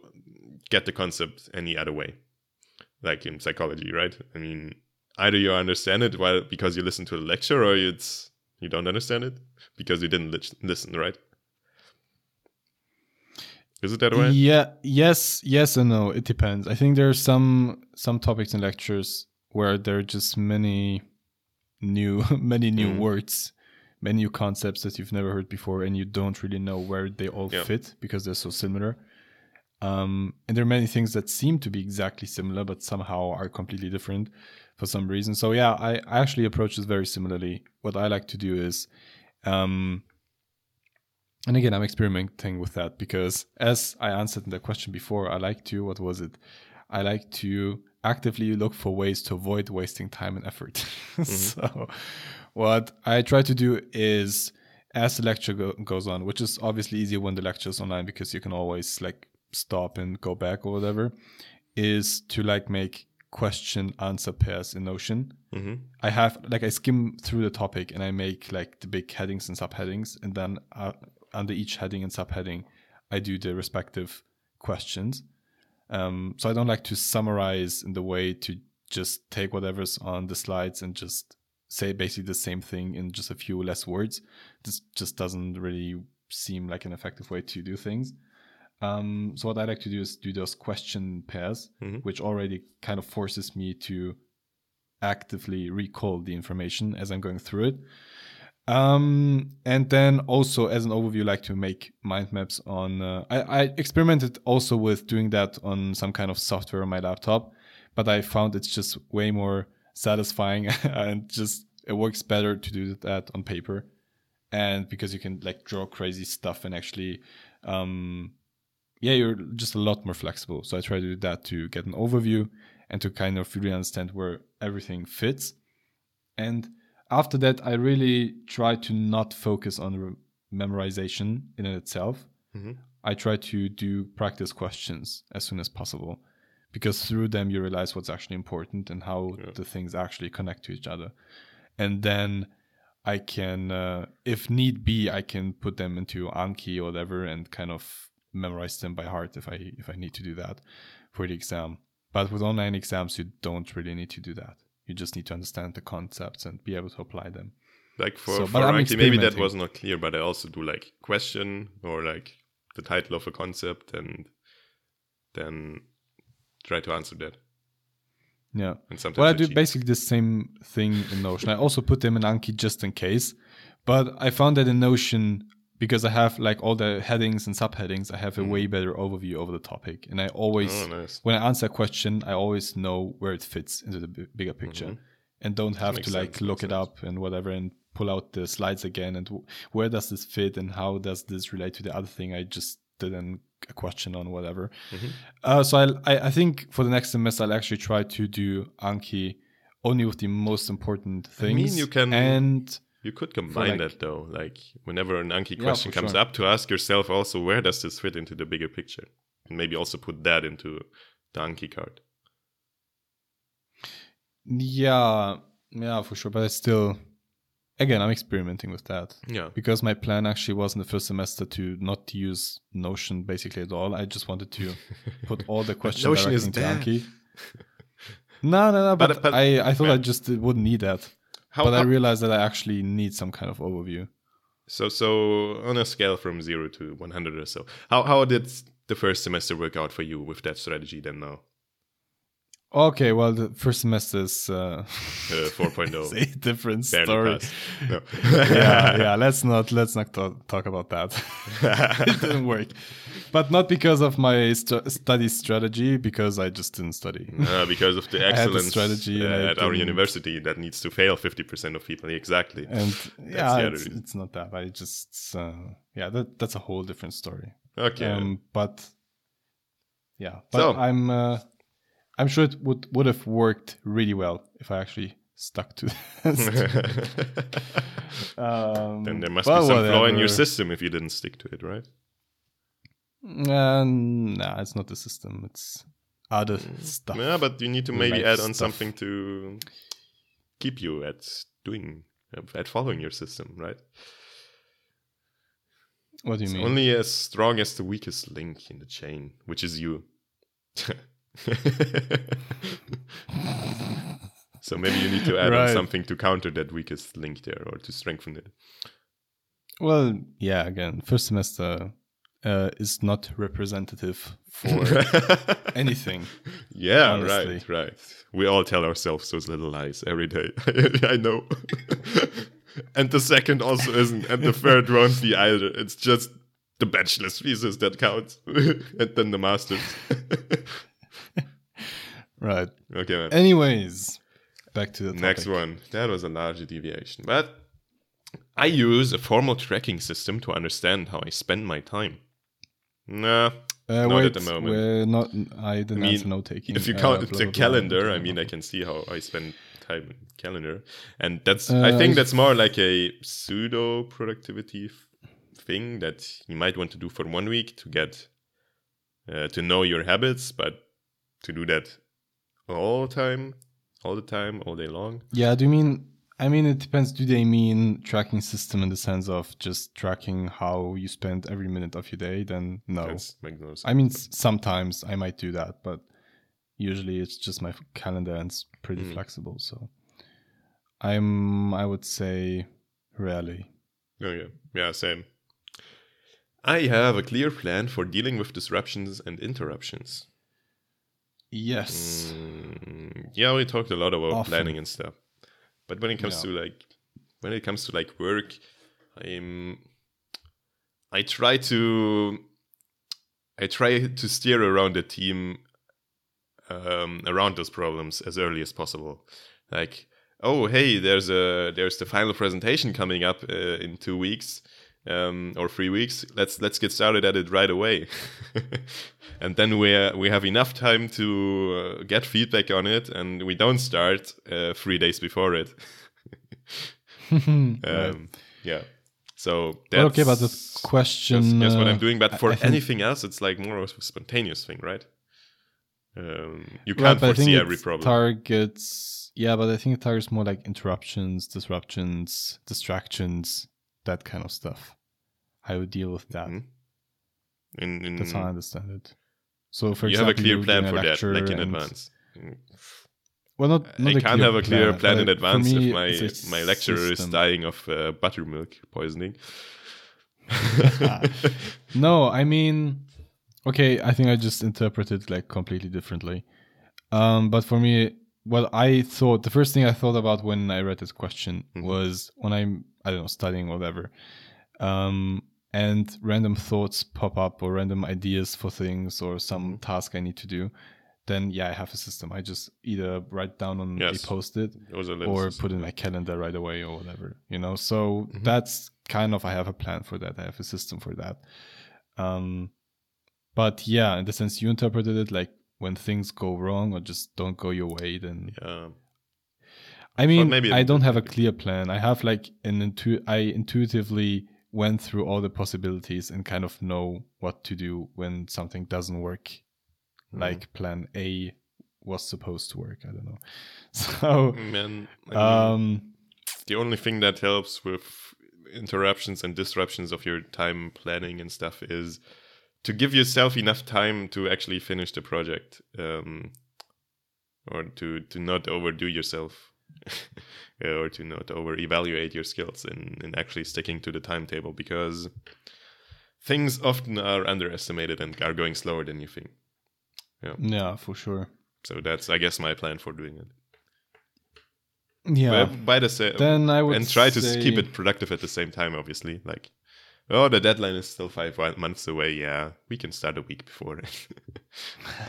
B: get the concept any other way, like in psychology, right? I mean, either you understand it while because you listen to the lecture, or it's you don't understand it because you didn't lis- listen, right? Is it that way?
A: Yeah, yes, yes and no. It depends. I think there are some some topics and lectures where there are just many new many new
B: Mhm.
A: words, many new concepts that you've never heard before, and you don't really know where they all
B: Yeah.
A: fit because they're so similar. Um, and there are many things that seem to be exactly similar, but somehow are completely different for some reason. So yeah, I, I actually approach this very similarly. What I like to do is, um, and again, I'm experimenting with that because, as I answered in the question before, I like to, what was it? I like to actively look for ways to avoid wasting time and effort. so, what I try to do is, as the lecture go- goes on, which is obviously easier when the lecture is online because you can always like stop and go back or whatever, is to like make question answer pairs in Notion.
B: hmm
A: I have like I skim through the topic and I make like the big headings and subheadings, and then uh, under each heading and subheading, I do the respective questions. Um, so I don't like to summarize in the way to just take whatever's on the slides and just say basically the same thing in just a few less words. This just doesn't really seem like an effective way to do things. Um, so what I like to do is do those question pairs,
B: Mhm.
A: which already kind of forces me to actively recall the information as I'm going through it. Um, and then also as an overview, like to make mind maps on. Uh, I, I experimented also with doing that on some kind of software on my laptop, but I found it's just way more satisfying and just it works better to do that on paper. And because you can like draw crazy stuff and actually, um, yeah, you're just a lot more flexible. So I try to do that to get an overview and to kind of really understand where everything fits. And after that, I really try to not focus on re- memorization in itself.
B: Mhm.
A: I try to do practice questions as soon as possible because through them you realize what's actually important and how
B: Yeah.
A: the things actually connect to each other. And then I can, uh, if need be, I can put them into Anki or whatever and kind of memorize them by heart if I if I need to do that for the exam. But with online exams, you don't really need to do that. You just need to understand the concepts and be able to apply them.
B: Like for,
A: So,
B: for Anki, maybe that was not clear, but I also do like question or like the title of a concept and then try to answer that.
A: Yeah.
B: And sometimes
A: Well, I
B: you
A: do
B: cheat.
A: basically the same thing in Notion. I also put them in Anki just in case. But I found that in Notion, because I have like all the headings and subheadings, I have a way better overview over the topic. And I always,
B: Mm. Oh, nice.
A: when I answer a question, I always know where it fits into the b- bigger picture and don't have to
B: Mm-hmm.
A: like
B: sense,
A: look it up and whatever and pull out the slides again and w- where does this fit and how does this relate to the other thing I just did in a question on whatever.
B: Mm-hmm.
A: Uh, so I'll, I I think for the next semester I'll actually try to do Anki only with the most important things.
B: I mean, you can-
A: and
B: You could combine
A: like-
B: that though. Like whenever an Anki question
A: for
B: comes
A: sure.
B: up, to ask yourself also where does this fit into the bigger picture, and maybe also put that into the Anki card.
A: yeah, yeah, for sure. But I still, again, I'm experimenting with that.
B: Yeah.
A: because my plan actually was in the first semester to not use Notion basically at all. I just wanted to put all the questions
B: Notion
A: directly
B: is
A: into. Anki. No, no, no. But,
B: But- but-
A: I, I thought I just wouldn't need that.
B: How,
A: but I realized that I actually need some kind of overview.
B: so so on a scale from zero to one hundred or so, how how did the first semester work out for you with that strategy? Then now,
A: Okay, well, the first semester is uh,
B: uh, four
A: it's a different story.
B: No.
A: yeah, yeah. Let's not let's not talk about that. it didn't work, but not because of my st- study strategy. Because I just didn't study.
B: Uh, because of the excellence
A: strategy
B: uh, at our university that needs to fail 50% of people. Exactly.
A: and yeah, it's, it's not that. I just uh, yeah, that that's a whole different story.
B: Okay.
A: Um, but yeah, but
B: So-
A: I'm uh, I'm sure it would would have worked really well if I actually stuck to this. um,
B: then there must
A: but
B: be some flaw in your system if you didn't stick to it, right?
A: Uh, nah, it's not the system. It's other stuff.
B: Yeah, but you need to maybe add on
A: stuff.
B: something to keep you at doing, at following your system, right?
A: what do you
B: It's
A: mean?
B: only as strong as the weakest link in the chain, which is you. so maybe you need to add on something to counter that weakest link there or to strengthen it.
A: well, yeah. Again, first semester uh, is not representative for anything.
B: Yeah,
A: honestly.
B: right, right. We all tell ourselves those little lies every day. I know. and the second also isn't, and the third won't be either. It's just the bachelor's thesis that counts, and then the master's.
A: Right.
B: okay, man.
A: Anyways, back to the
B: Next one. That was a larger deviation, but I use a formal tracking system to understand how I spend my time. Nah,
A: Uh,
B: Not
A: wait,
B: at the moment.
A: We're not. I didn't
B: I mean,
A: answer note taking.
B: if you
A: uh,
B: count
A: blah,
B: the
A: blah, blah,
B: calendar,
A: blah,
B: I mean. I can see how I spend time in calendar, and that's I
A: Uh,
B: think
A: if-
B: that's more like a pseudo productivity thing that you might want to do for one week to get uh, to know your habits, but to do that all the time, all the time, all day long.
A: Yeah. Do you mean? I mean, it depends. Do they mean tracking system in the sense of just tracking how you spend every minute of your day? Then no.
B: That's makes no sense.
A: I mean, sometimes I might do that, but usually it's just my calendar and it's pretty
B: Mm.
A: flexible. So I'm, I would say, rarely.
B: Oh yeah, yeah, same. I have a clear plan for dealing with disruptions and interruptions.
A: Yes.
B: Mm, yeah, we talked a lot about
A: Often.
B: planning and stuff. But when it comes
A: Yeah.
B: to like when it comes to like work, I'm I try to I try to steer around the team um, around those problems as early as possible. Like, oh hey, there's a there's the final presentation coming up uh, in two weeks um, or three weeks. Let's let's get started at it right away, and then we uh, we have enough time to uh, get feedback on it, and we don't start uh, three days before it.
A: Right.
B: Um, Yeah. So that's
A: Well, okay, but the question.
B: that's, what
A: uh,
B: I'm doing. But for
A: I
B: anything else, it's like more of a spontaneous thing, right? Um, you can't
A: think
B: foresee every problem.
A: targets. Yeah, but I think it targets more like interruptions, disruptions, distractions, that kind of stuff. I would deal with that.
B: Mhm. in, in,
A: That's how I understand it. So, for example,
B: you have a clear plan
A: a
B: for that, like in advance.
A: Well, not, not
B: I can't
A: clear
B: have a clear plan,
A: but
B: in advance
A: me,
B: if my my lecturer is dying of uh, buttermilk poisoning.
A: No, I mean, okay, I think I just interpreted like completely differently. Um, but for me, what I thought the first thing I thought about when I read this question
B: Mhm.
A: was when I'm I don't know studying whatever, um, and random thoughts pop up or random ideas for things or some
B: Mhm.
A: task I need to do. Then yeah, I have a system. I just either write down on
B: Yes.
A: a post-it
B: It was a little
A: or
B: system.
A: put in my calendar right away or whatever you know so
B: Mhm.
A: that's kind of i have a plan for that i have a system for that um but yeah in the sense you interpreted it like when things go wrong or just don't go your way then
B: Yeah.
A: i mean
B: maybe
A: i don't have a clear plan i have like an intu- i intuitively went through all the possibilities and kind of know what to do when something doesn't work.
B: Mhm.
A: like plan a was supposed to work i don't know. So
B: Man, I mean,
A: um
B: the only thing that helps with interruptions and disruptions of your time planning and stuff is to give yourself enough time to actually finish the project um, or to, to not overdo yourself or to not over evaluate your skills in, in actually sticking to the timetable because things often are underestimated and are going slower than you think.
A: Yeah. For sure.
B: So that's i guess my plan for doing it.
A: Yeah.
B: But by the sa-
A: then I would
B: and try to keep it productive at the same time obviously like oh the deadline is still five months away. Yeah we can start a week before it.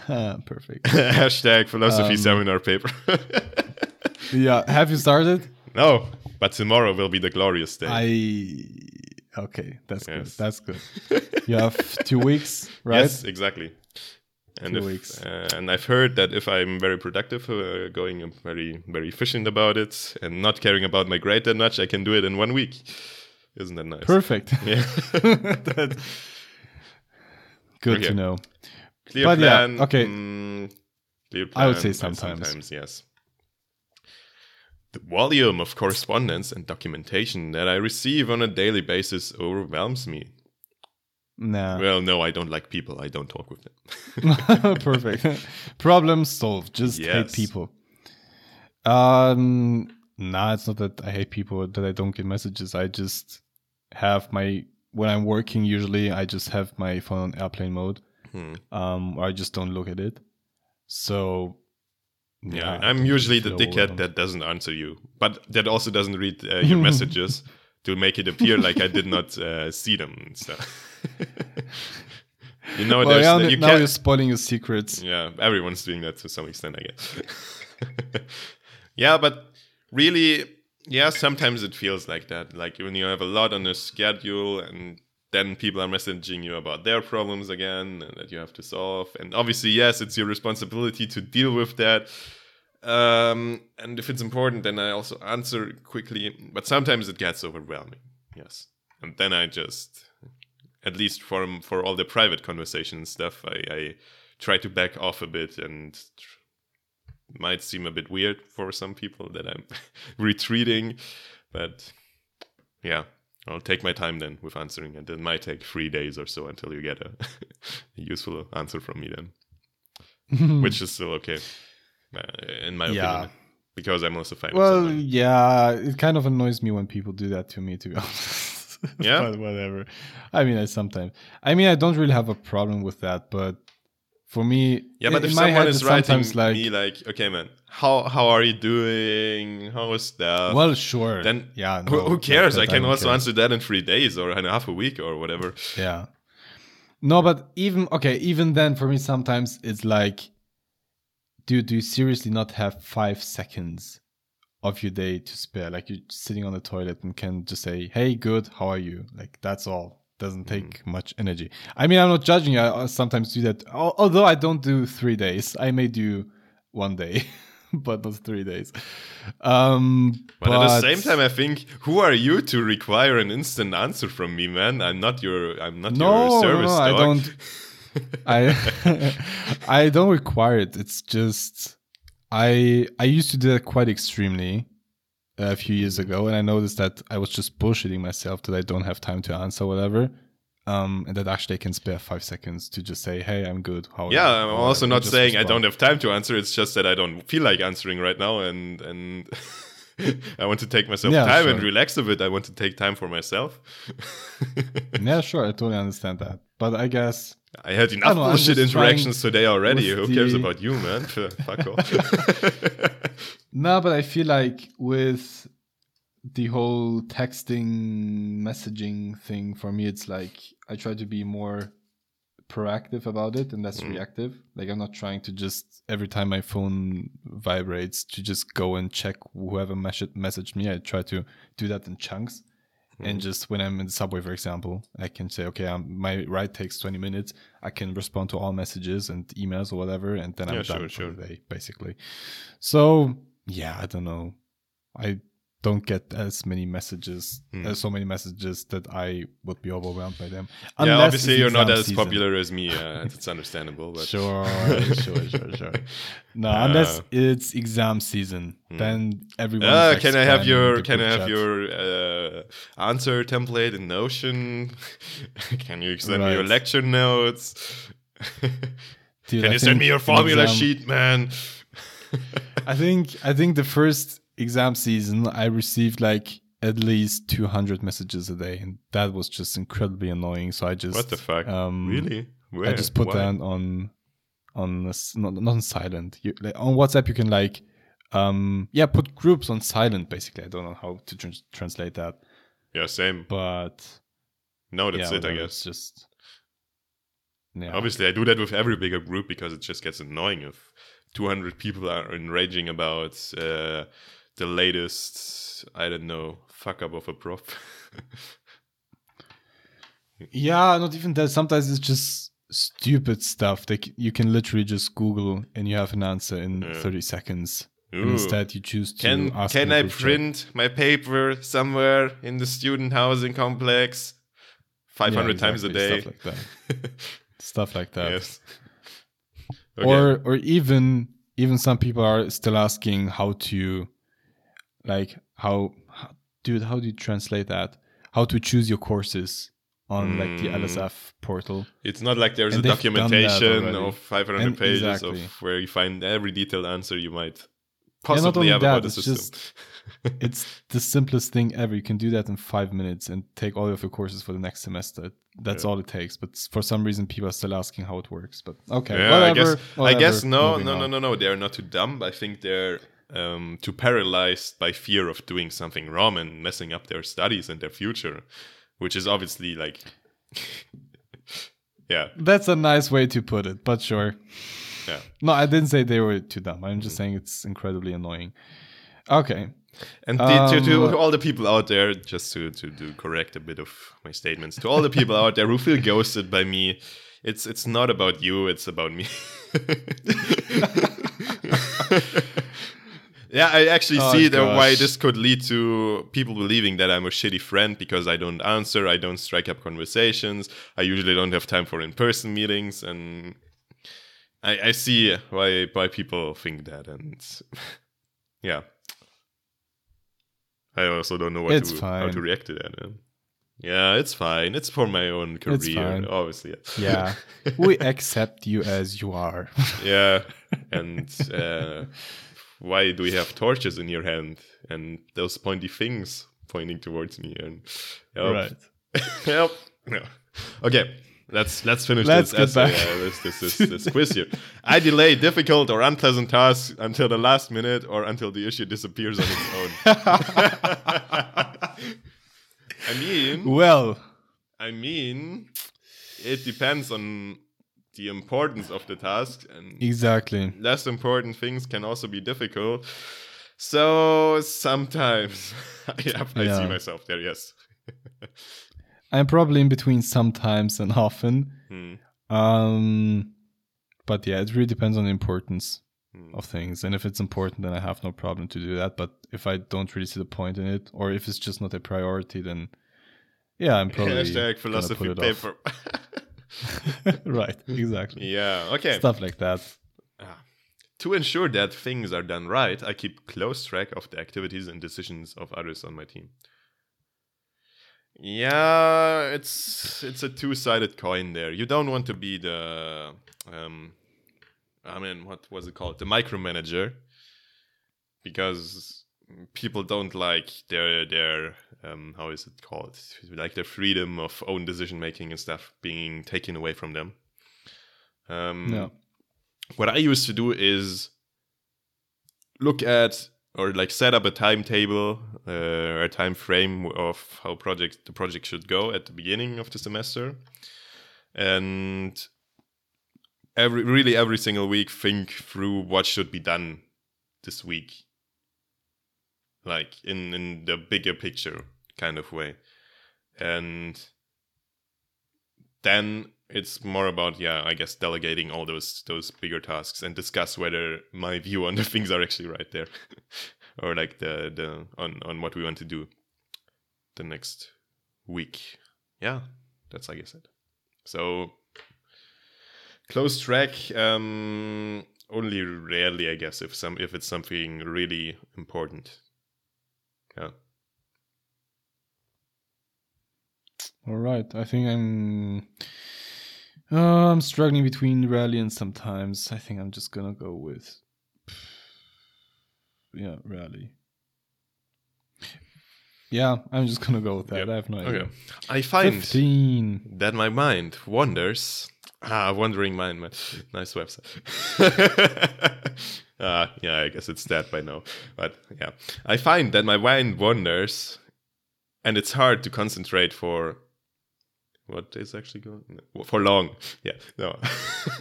A: perfect.
B: hashtag philosophy
A: Um,
B: seminar paper
A: Yeah, have you started?
B: no but tomorrow will be the glorious day
A: I okay, that's
B: Yes.
A: good. That's good. You have two weeks, right?
B: yes exactly and
A: Two
B: if,
A: weeks.
B: uh, and I've heard that if I'm very productive, uh, going very very efficient about it, and not caring about my grade that much, I can do it in one week. Isn't that nice?
A: Perfect.
B: Yeah.
A: That- good
B: Okay.
A: to know.
B: Clear
A: But yeah, okay.
B: mm, clear
A: I would say
B: plan,
A: sometimes.
B: Sometimes, yes. The volume of correspondence and documentation that I receive on a daily basis overwhelms me.
A: Nah.
B: Well, no, I don't like people. I don't talk with them.
A: Perfect. Problem solved. Just hate people. Um nah, it's not that I hate people that I don't get messages. I just have my when I'm working usually I just have my phone on airplane mode.
B: Hmm.
A: Um or I just don't look at it. So
B: Yeah,
A: I
B: I'm usually the dickhead that doesn't answer you, but that also doesn't read uh, your messages to make it appear like I did not uh, see them. stuff. you know,
A: well, yeah,
B: you
A: now you're spoiling your secrets.
B: Yeah, everyone's doing that to some extent, I guess. yeah, but really, yeah, sometimes it feels like that. Like when you have a lot on a schedule and then people are messaging you about their problems again and that you have to solve. And obviously, yes, it's your responsibility to deal with that. Um, and if it's important, then I also answer quickly. But sometimes it gets overwhelming. Yes. And then I just, at least for for all the private conversation stuff, I, I try to back off a bit and might seem a bit weird for some people that I'm retreating, but yeah, I'll take my time then with answering, and it might take three days or so until you get a, a useful answer from me then, which is still okay, in my
A: Yeah.
B: opinion, because I'm also fine. with
A: Well, yeah, it kind of annoys me when people do that to me, to be honest.
B: Yeah?
A: but whatever. I mean, I sometimes. I mean, I don't really have a problem with that, but for me,
B: Yeah, but
A: in
B: if
A: my
B: someone
A: head,
B: is
A: it's
B: writing
A: sometimes like,
B: me like, okay, man, how how are you doing? How is that?
A: well, sure.
B: then
A: yeah,
B: who,
A: no,
B: who
A: that-
B: cares?
A: that
B: I can
A: don't
B: also
A: care.
B: answer that in three days or in half a week or whatever.
A: Yeah. No, but even okay, even then, for me, sometimes it's like, dude, do you seriously not have five seconds of your day to spare? Like you're sitting on the toilet and can just say, "Hey, good, how are you?" Like that's all. Doesn't take much energy. I mean, I'm not judging you. I sometimes do that. Although I don't do three days, I may do one day, but not three days. Um,
B: But, at the same time, I think, who are you to require an instant answer from me, man? I'm not your, I'm not
A: no,
B: your
A: no,
B: service
A: no, I don't. I I don't require it. It's just I I used to do that quite extremely a few years ago, and I noticed that I was just bullshitting myself that I don't have time to answer whatever. Um, and that actually I can spare five seconds to just say, "Hey, I'm good." How
B: yeah,
A: you?"
B: I'm also not saying I don't have time to answer. It's just that I don't feel like answering right now, and and I want to take myself
A: Yeah,
B: time and relax a bit. I want to take time for myself.
A: Yeah, sure, I totally understand that, but I guess
B: I had enough
A: I'm
B: bullshit interactions today already. Who cares
A: the-
B: about you, man? Fuck off.
A: No, but I feel like with the whole texting messaging thing, for me, it's like I try to be more proactive about it and less
B: Mm.
A: reactive. Like I'm not trying to just every time my phone vibrates to just go and check whoever mes- messaged me. I try to do that in chunks.
B: Mm.
A: And just when I'm in the subway, for example, I can say, okay, um, my ride takes 20 minutes. I can respond to all messages and emails or whatever, and then I'm
B: Yeah,
A: done
B: sure,
A: for
B: sure.
A: the day, basically. So yeah, I don't know. I don't get as many messages,
B: Hmm.
A: uh, so many messages that I would be overwhelmed by them.
B: yeah, obviously you're not as
A: season.
B: popular as me. Uh, it's understandable, but
A: Sure, sure, sure, sure. No, unless
B: Uh,
A: it's exam season, then everyone.
B: Uh, can I have your Can I have your uh, answer template in Notion? can you send me your lecture notes?
A: Dude,
B: can
A: I
B: you send me your formula
A: exam-
B: sheet, man?
A: I think I think the first exam season I received like at least 200 messages a day, and that was just incredibly annoying. So I just
B: what the fuck?
A: Um,
B: really? Where?
A: I just put
B: Why?
A: that on on not not on silent. You, like, on WhatsApp, you can like um yeah put groups on silent. Basically, I don't know how to trans- translate that,
B: Yeah, same.
A: but
B: No, that's
A: yeah,
B: it. I guess.
A: It's just yeah.
B: Obviously, I do that with every bigger group because it just gets annoying if 200 people are enraging about uh, the latest, I don't know, fuck up of a prop.
A: Yeah, not even that. Sometimes it's just stupid stuff that you can literally just Google and you have an answer in
B: Yeah.
A: 30 seconds. Instead, you choose to
B: Can
A: ask
B: can I print my paper somewhere in the student housing complex? 500
A: Yeah,
B: times a day.
A: Stuff like that. stuff like that.
B: yes. Okay.
A: Or or even even some people are still asking how to like how, how dude how do you translate that? How to choose your courses on like the
B: Mm.
A: LSF portal.
B: It's not like there's
A: And
B: a
A: they've done that
B: documentation of 500
A: And
B: pages
A: exactly.
B: of where you find every detailed answer you might possibly have about
A: that,
B: the
A: it's
B: system.
A: It's the simplest thing ever. You can do that in five minutes and take all of your courses for the next semester. That's
B: Yeah.
A: all it takes. But for some reason, people are still asking how it works. But okay,
B: yeah,
A: whatever.
B: I guess I guess no
A: moving
B: no no no no they're not too dumb. I think they're um, too paralyzed by fear of doing something wrong and messing up their studies and their future, which is obviously like yeah
A: That's a nice way to put it, but sure.
B: yeah.
A: No, I didn't say they were too dumb. I'm just saying it's incredibly annoying. Okay.
B: And the, to, to
A: Um,
B: all the people out there, just to, to, to correct a bit of my statements, to all the people out there who feel ghosted by me, it's it's not about you, it's about me. yeah, I actually
A: Oh,
B: see that why this could lead to people believing that I'm a shitty friend because I don't answer, I don't strike up conversations, I usually don't have time for in-person meetings, and I, I see why why people think that, and yeah. I also don't know what
A: It's
B: to, how to react to that. yeah. Yeah, it's fine. It's for my own career, obviously.
A: Yeah. we accept you as you are.
B: yeah, and uh, why do we have torches in your hand and those pointy things pointing towards me? And yep.
A: Right.
B: yep. No. Okay. Let's let's finish
A: Let's
B: this
A: get
B: essay,
A: back
B: uh, this, this, this, this quiz here. I delay difficult or unpleasant tasks until the last minute or until the issue disappears on its own. I mean,
A: Well,
B: I mean, it depends on the importance of the task, and
A: exactly.
B: less important things can also be difficult. So sometimes I, I see myself there. Yes.
A: I'm probably in between sometimes and often.
B: Hmm.
A: Um, but yeah, it really depends on the importance
B: Hmm.
A: of things. And if it's important, then I have no problem to do that. But if I don't really see the point in it, or if it's just not a priority, then yeah, I'm probably
B: Hashtag philosophy
A: put it off.
B: paper.
A: right, exactly.
B: yeah. Okay.
A: Stuff like that.
B: Ah. To ensure that things are done right, I keep close track of the activities and decisions of others on my team. Yeah, it's it's a two-sided coin there. You don't want to be the um I mean, what was it called? The micromanager because people don't like their their um how is it called? Like their freedom of own decision making and stuff being taken away from them. Um,
A: Yeah.
B: What I used to do is look at or like set up a timetable, uh, a time frame of how project the project should go at the beginning of the semester, and every really every single week think through what should be done this week, like in in the bigger picture kind of way, and then it's more about yeah i guess delegating all those those bigger tasks and discuss whether my view on the things are actually right there or like the the on on what we want to do the next week. Yeah that's i said so close track um only rarely i guess if some if it's something really important yeah
A: All right. I think I'm. Uh, I'm struggling between rally and sometimes. I think I'm just gonna go with. Yeah, rally. Yeah, I'm just gonna go with that.
B: Yep.
A: I have no idea.
B: okay i find
A: Fifteen.
B: that my mind wanders. Ah, wandering mind. Nice website. uh, yeah, I guess it's dead by now. But yeah, I find that my mind wanders, and it's hard to concentrate for. What is actually going for long? Yeah, no.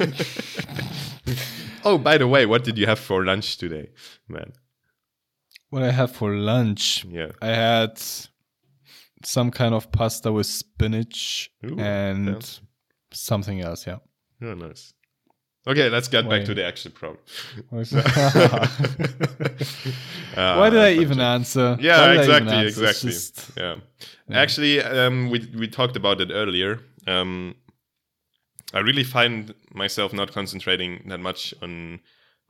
B: oh, by the way, what did you have for lunch today, man?
A: What I had for lunch,
B: Yeah.
A: I had some kind of pasta with spinach
B: Ooh,
A: and
B: fancy.
A: something else. Yeah.
B: Oh, nice. Okay, let's get back to the actual problem.
A: Why
B: Ah,
A: did I even answer?
B: Yeah,
A: Why did I even
B: exactly,
A: answer?
B: Exactly.
A: just-
B: Yeah.
A: Yeah.
B: Actually, um, we we talked about it earlier. Um, I really find myself not concentrating that much on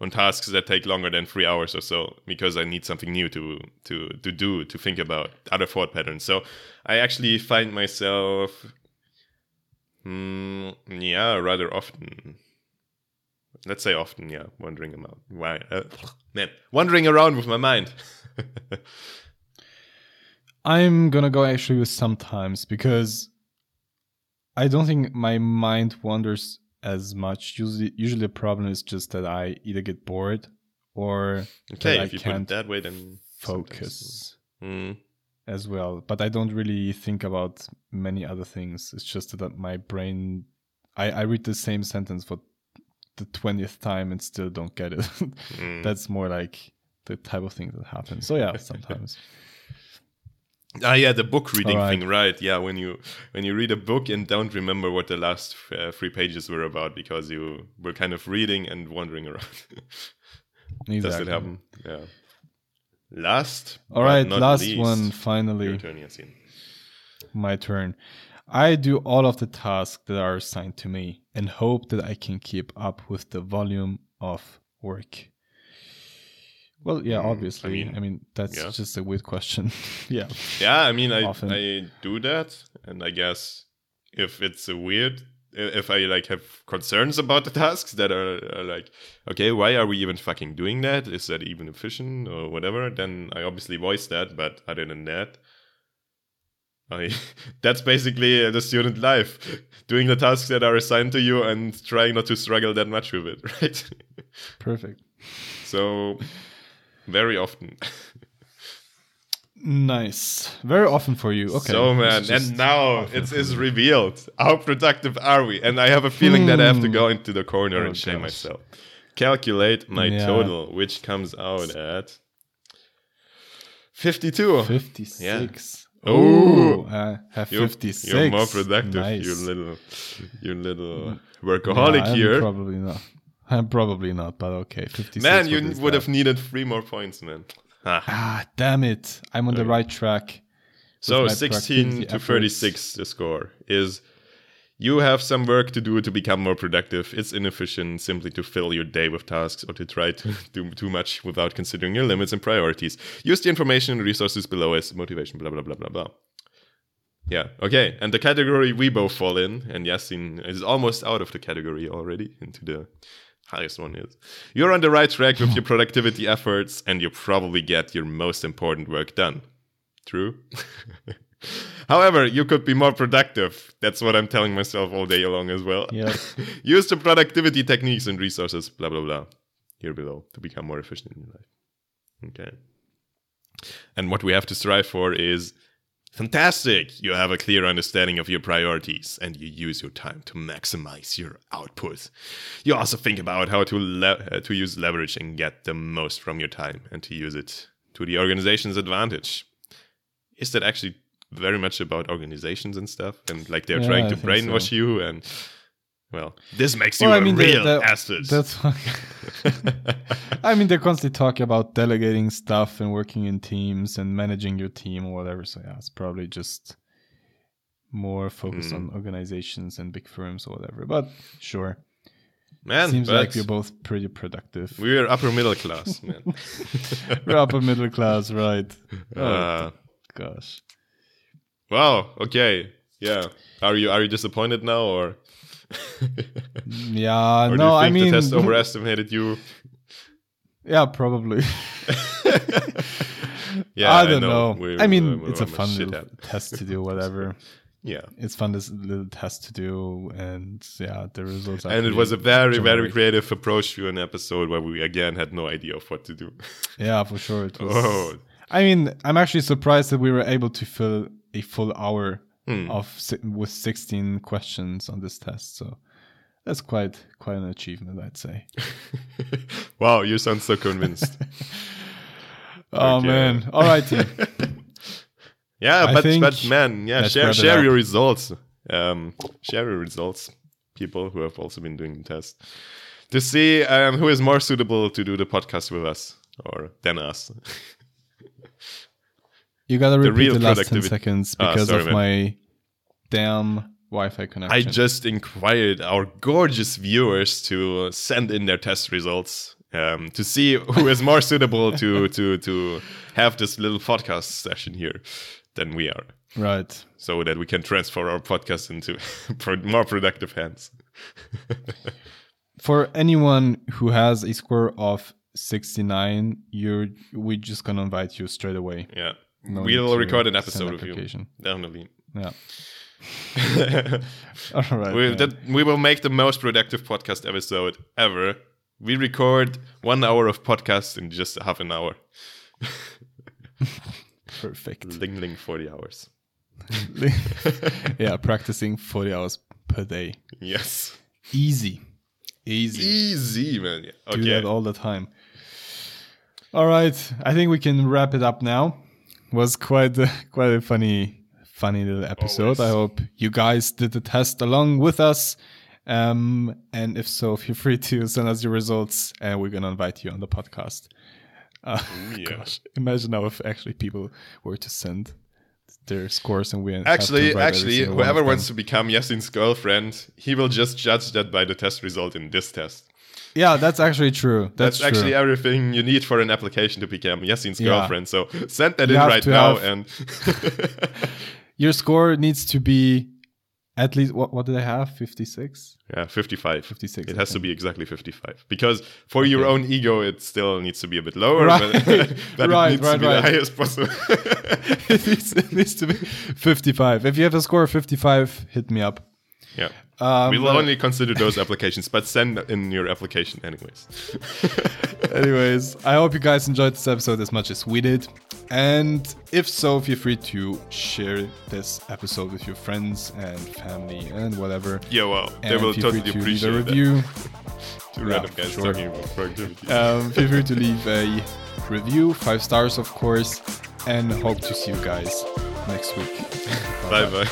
B: on tasks that take longer than three hours or so because I need something new to to to do to think about other thought patterns. So I actually find myself, mm, yeah, rather often. Let's say often, yeah, wandering about. Why, uh, man, wandering around with my mind.
A: I'm gonna go actually with sometimes because I don't think my mind wanders as much. Usually, usually the problem is just that I either get bored or
B: Okay,
A: that I
B: if you put it
A: can't
B: that way, then
A: focus
B: Mm,
A: as well. But I don't really think about many other things. It's just that my brain, I, I read the same sentence for the twentieth time and still don't get it.
B: mm.
A: That's more like the type of thing that happens. So yeah, sometimes.
B: ah, yeah, the book reading
A: Alright.
B: thing, right? Yeah, when you when you read a book and don't remember what the last uh, three pages were about because you were kind of reading and wandering around. Does it happen? Yeah. Last.
A: All right, last
B: least,
A: one finally.
B: Turn.
A: My turn. I do all of the tasks that are assigned to me and hope that I can keep up with the volume of work. Well, yeah,
B: Mm, I
A: obviously. I
B: mean,
A: mean, that's
B: yeah.
A: just a weird question. yeah.
B: Yeah, I mean, I
A: Often.
B: I do that, and I guess if it's a weird, if I like have concerns about the tasks that are, are like, okay, why are we even fucking doing that? Is that even efficient or whatever? Then I obviously voice that. But other than that, I that's basically the student life, doing the tasks that are assigned to you and trying not to struggle that much with it, right?
A: Perfect.
B: so very often.
A: Nice. Very often for you. Okay.
B: So man, and now it is revealed. How productive are we? And I have a feeling that I have to
A: Hmm.
B: go into the corner
A: Oh,
B: and shame
A: gosh.
B: myself. Calculate my
A: Yeah.
B: total, which comes out at fifty-two.
A: 56.
B: Oh.
A: I have
B: You're-
A: 56.
B: You're more productive,
A: Nice.
B: you little, you little
A: Yeah,
B: workaholic
A: I'm
B: here.
A: Probably not. I'm probably not, but okay. 56.
B: man, you would have needed three more points, man. Ah.
A: Ah, damn it. I'm on the right track.
B: So 16
A: productivity
B: to
A: efforts.
B: 36, the score is you have some work to do to become more productive. It's inefficient simply to fill your day with tasks or to try to do too much without considering your limits and priorities. Use the information and resources below as motivation, blah, blah, blah, blah, blah. Yeah, okay. And the category we both fall in, and Yasin is almost out of the category already into the highest one is. You're on the right track with your productivity efforts, and you probably get your most important work done. True. However, you could be more productive. That's what I'm telling myself all day long as well.
A: Yeah.
B: Use the productivity techniques and resources, blah, blah, blah, here below to become more efficient in your life. Okay. And what we have to strive for is fantastic. You have a clear understanding of your priorities and you use your time to maximize your output. You also think about how to le- uh, to use leverage and get the most from your time and to use it to the organization's advantage. Is that actually very much about organizations and stuff and like they're
A: Yeah,
B: trying to brainwash
A: so.
B: you and well, this makes
A: Well,
B: you
A: I
B: a
A: mean, the-
B: real
A: the-
B: asset.
A: That's. I mean, they're constantly talking about delegating stuff and working in teams and managing your team or whatever. So yeah, it's probably just more focused
B: Hmm.
A: on organizations and big firms or whatever. But sure,
B: Man,
A: seems like you're both pretty productive.
B: we're upper middle class, man.
A: We're upper middle class, right? Oh
B: Uh,
A: gosh.
B: Wow. Okay. Yeah. Are you are you disappointed now, or,
A: Yeah,
B: or
A: no, I mean,
B: the test overestimated you?
A: yeah, probably.
B: Yeah,
A: I don't know.
B: We're-
A: I mean,
B: we're-
A: it's a
B: I'm
A: fun little test to do, whatever.
B: Yeah.
A: it's fun this little test to do and yeah the results are
B: And it was a very, very creative approach to an episode where we again had no idea of what to do.
A: yeah for sure it oh. was
B: Oh.
A: i mean i'm actually surprised that we were able to fill a full hour
B: Hmm.
A: of with 16 questions on this test so that's quite quite an achievement i'd say
B: wow, you sound so convinced.
A: oh
B: Okay.
A: man all right
B: yeah,
A: I
B: but but man, yeah, share share your results. Um, share your results, people who have also been doing the test, to see um, who is more suitable to do the podcast with us or than us.
A: You gotta
B: The
A: repeat
B: real
A: the last 10
B: productivity-
A: seconds
B: Ah,
A: because
B: sorry,
A: of
B: man.
A: my damn wi-fi connection.
B: I just inquired our gorgeous viewers to send in their test results um, to see who is more suitable to to to have this little podcast session here than we are,
A: right.
B: So that we can transfer our podcast into more productive hands.
A: for anyone who has a score of 69 you're we're just gonna invite you straight away.
B: Yeah,
A: No
B: we'll record an episode of you definitely.
A: yeah all right
B: we,
A: man.
B: that, we will make the most productive podcast episode ever. We record one hour of podcast in just half an hour.
A: perfect
B: Ling ling forty hours.
A: yeah practicing 40 hours per day
B: Yes.
A: easy easy
B: Easy, man. Yeah.
A: do that all the time all right i think we can wrap it up now was quite a, quite a funny funny little episode
B: Always.
A: i hope you guys did the test along with us um and if so feel free to send us your results and we're gonna invite you on the podcast uh,
B: yeah.
A: gosh imagine now if actually people were to send their scores and we
B: Actually, actually,
A: single one of
B: whoever wants to become Yasin's girlfriend, he will just judge that by the test result in this test.
A: Yeah that's actually true
B: That's,
A: that's,
B: actually everything you need for an application to become Yasin's
A: Yeah.
B: girlfriend. So send that
A: You
B: in right now and
A: your score needs to be at least what what did I have? 56?
B: yeah, 55.
A: 56,
B: It has to be exactly 55 because for your own ego, it still needs to be a bit lower,
A: Right.
B: but, but
A: Right,
B: it needs to
A: right,
B: be
A: right.
B: the highest possible.
A: it, needs, it needs to be 55. If you have a score of 55, hit me up.
B: Yeah.
A: Um,
B: we will only consider those applications, but send in your application anyways.
A: Anyways, I hope you guys enjoyed this episode as much as we did. And if so, feel free to share this episode with your friends and family and whatever.
B: Yeah, well, they will totally
A: to leave
B: appreciate
A: a
B: that.
A: review.
B: Two
A: Yeah,
B: random guys
A: sure.
B: talking about productivity.
A: Um, feel free to leave a review, five stars, of course, and hope to see you guys next week.
B: bye bye.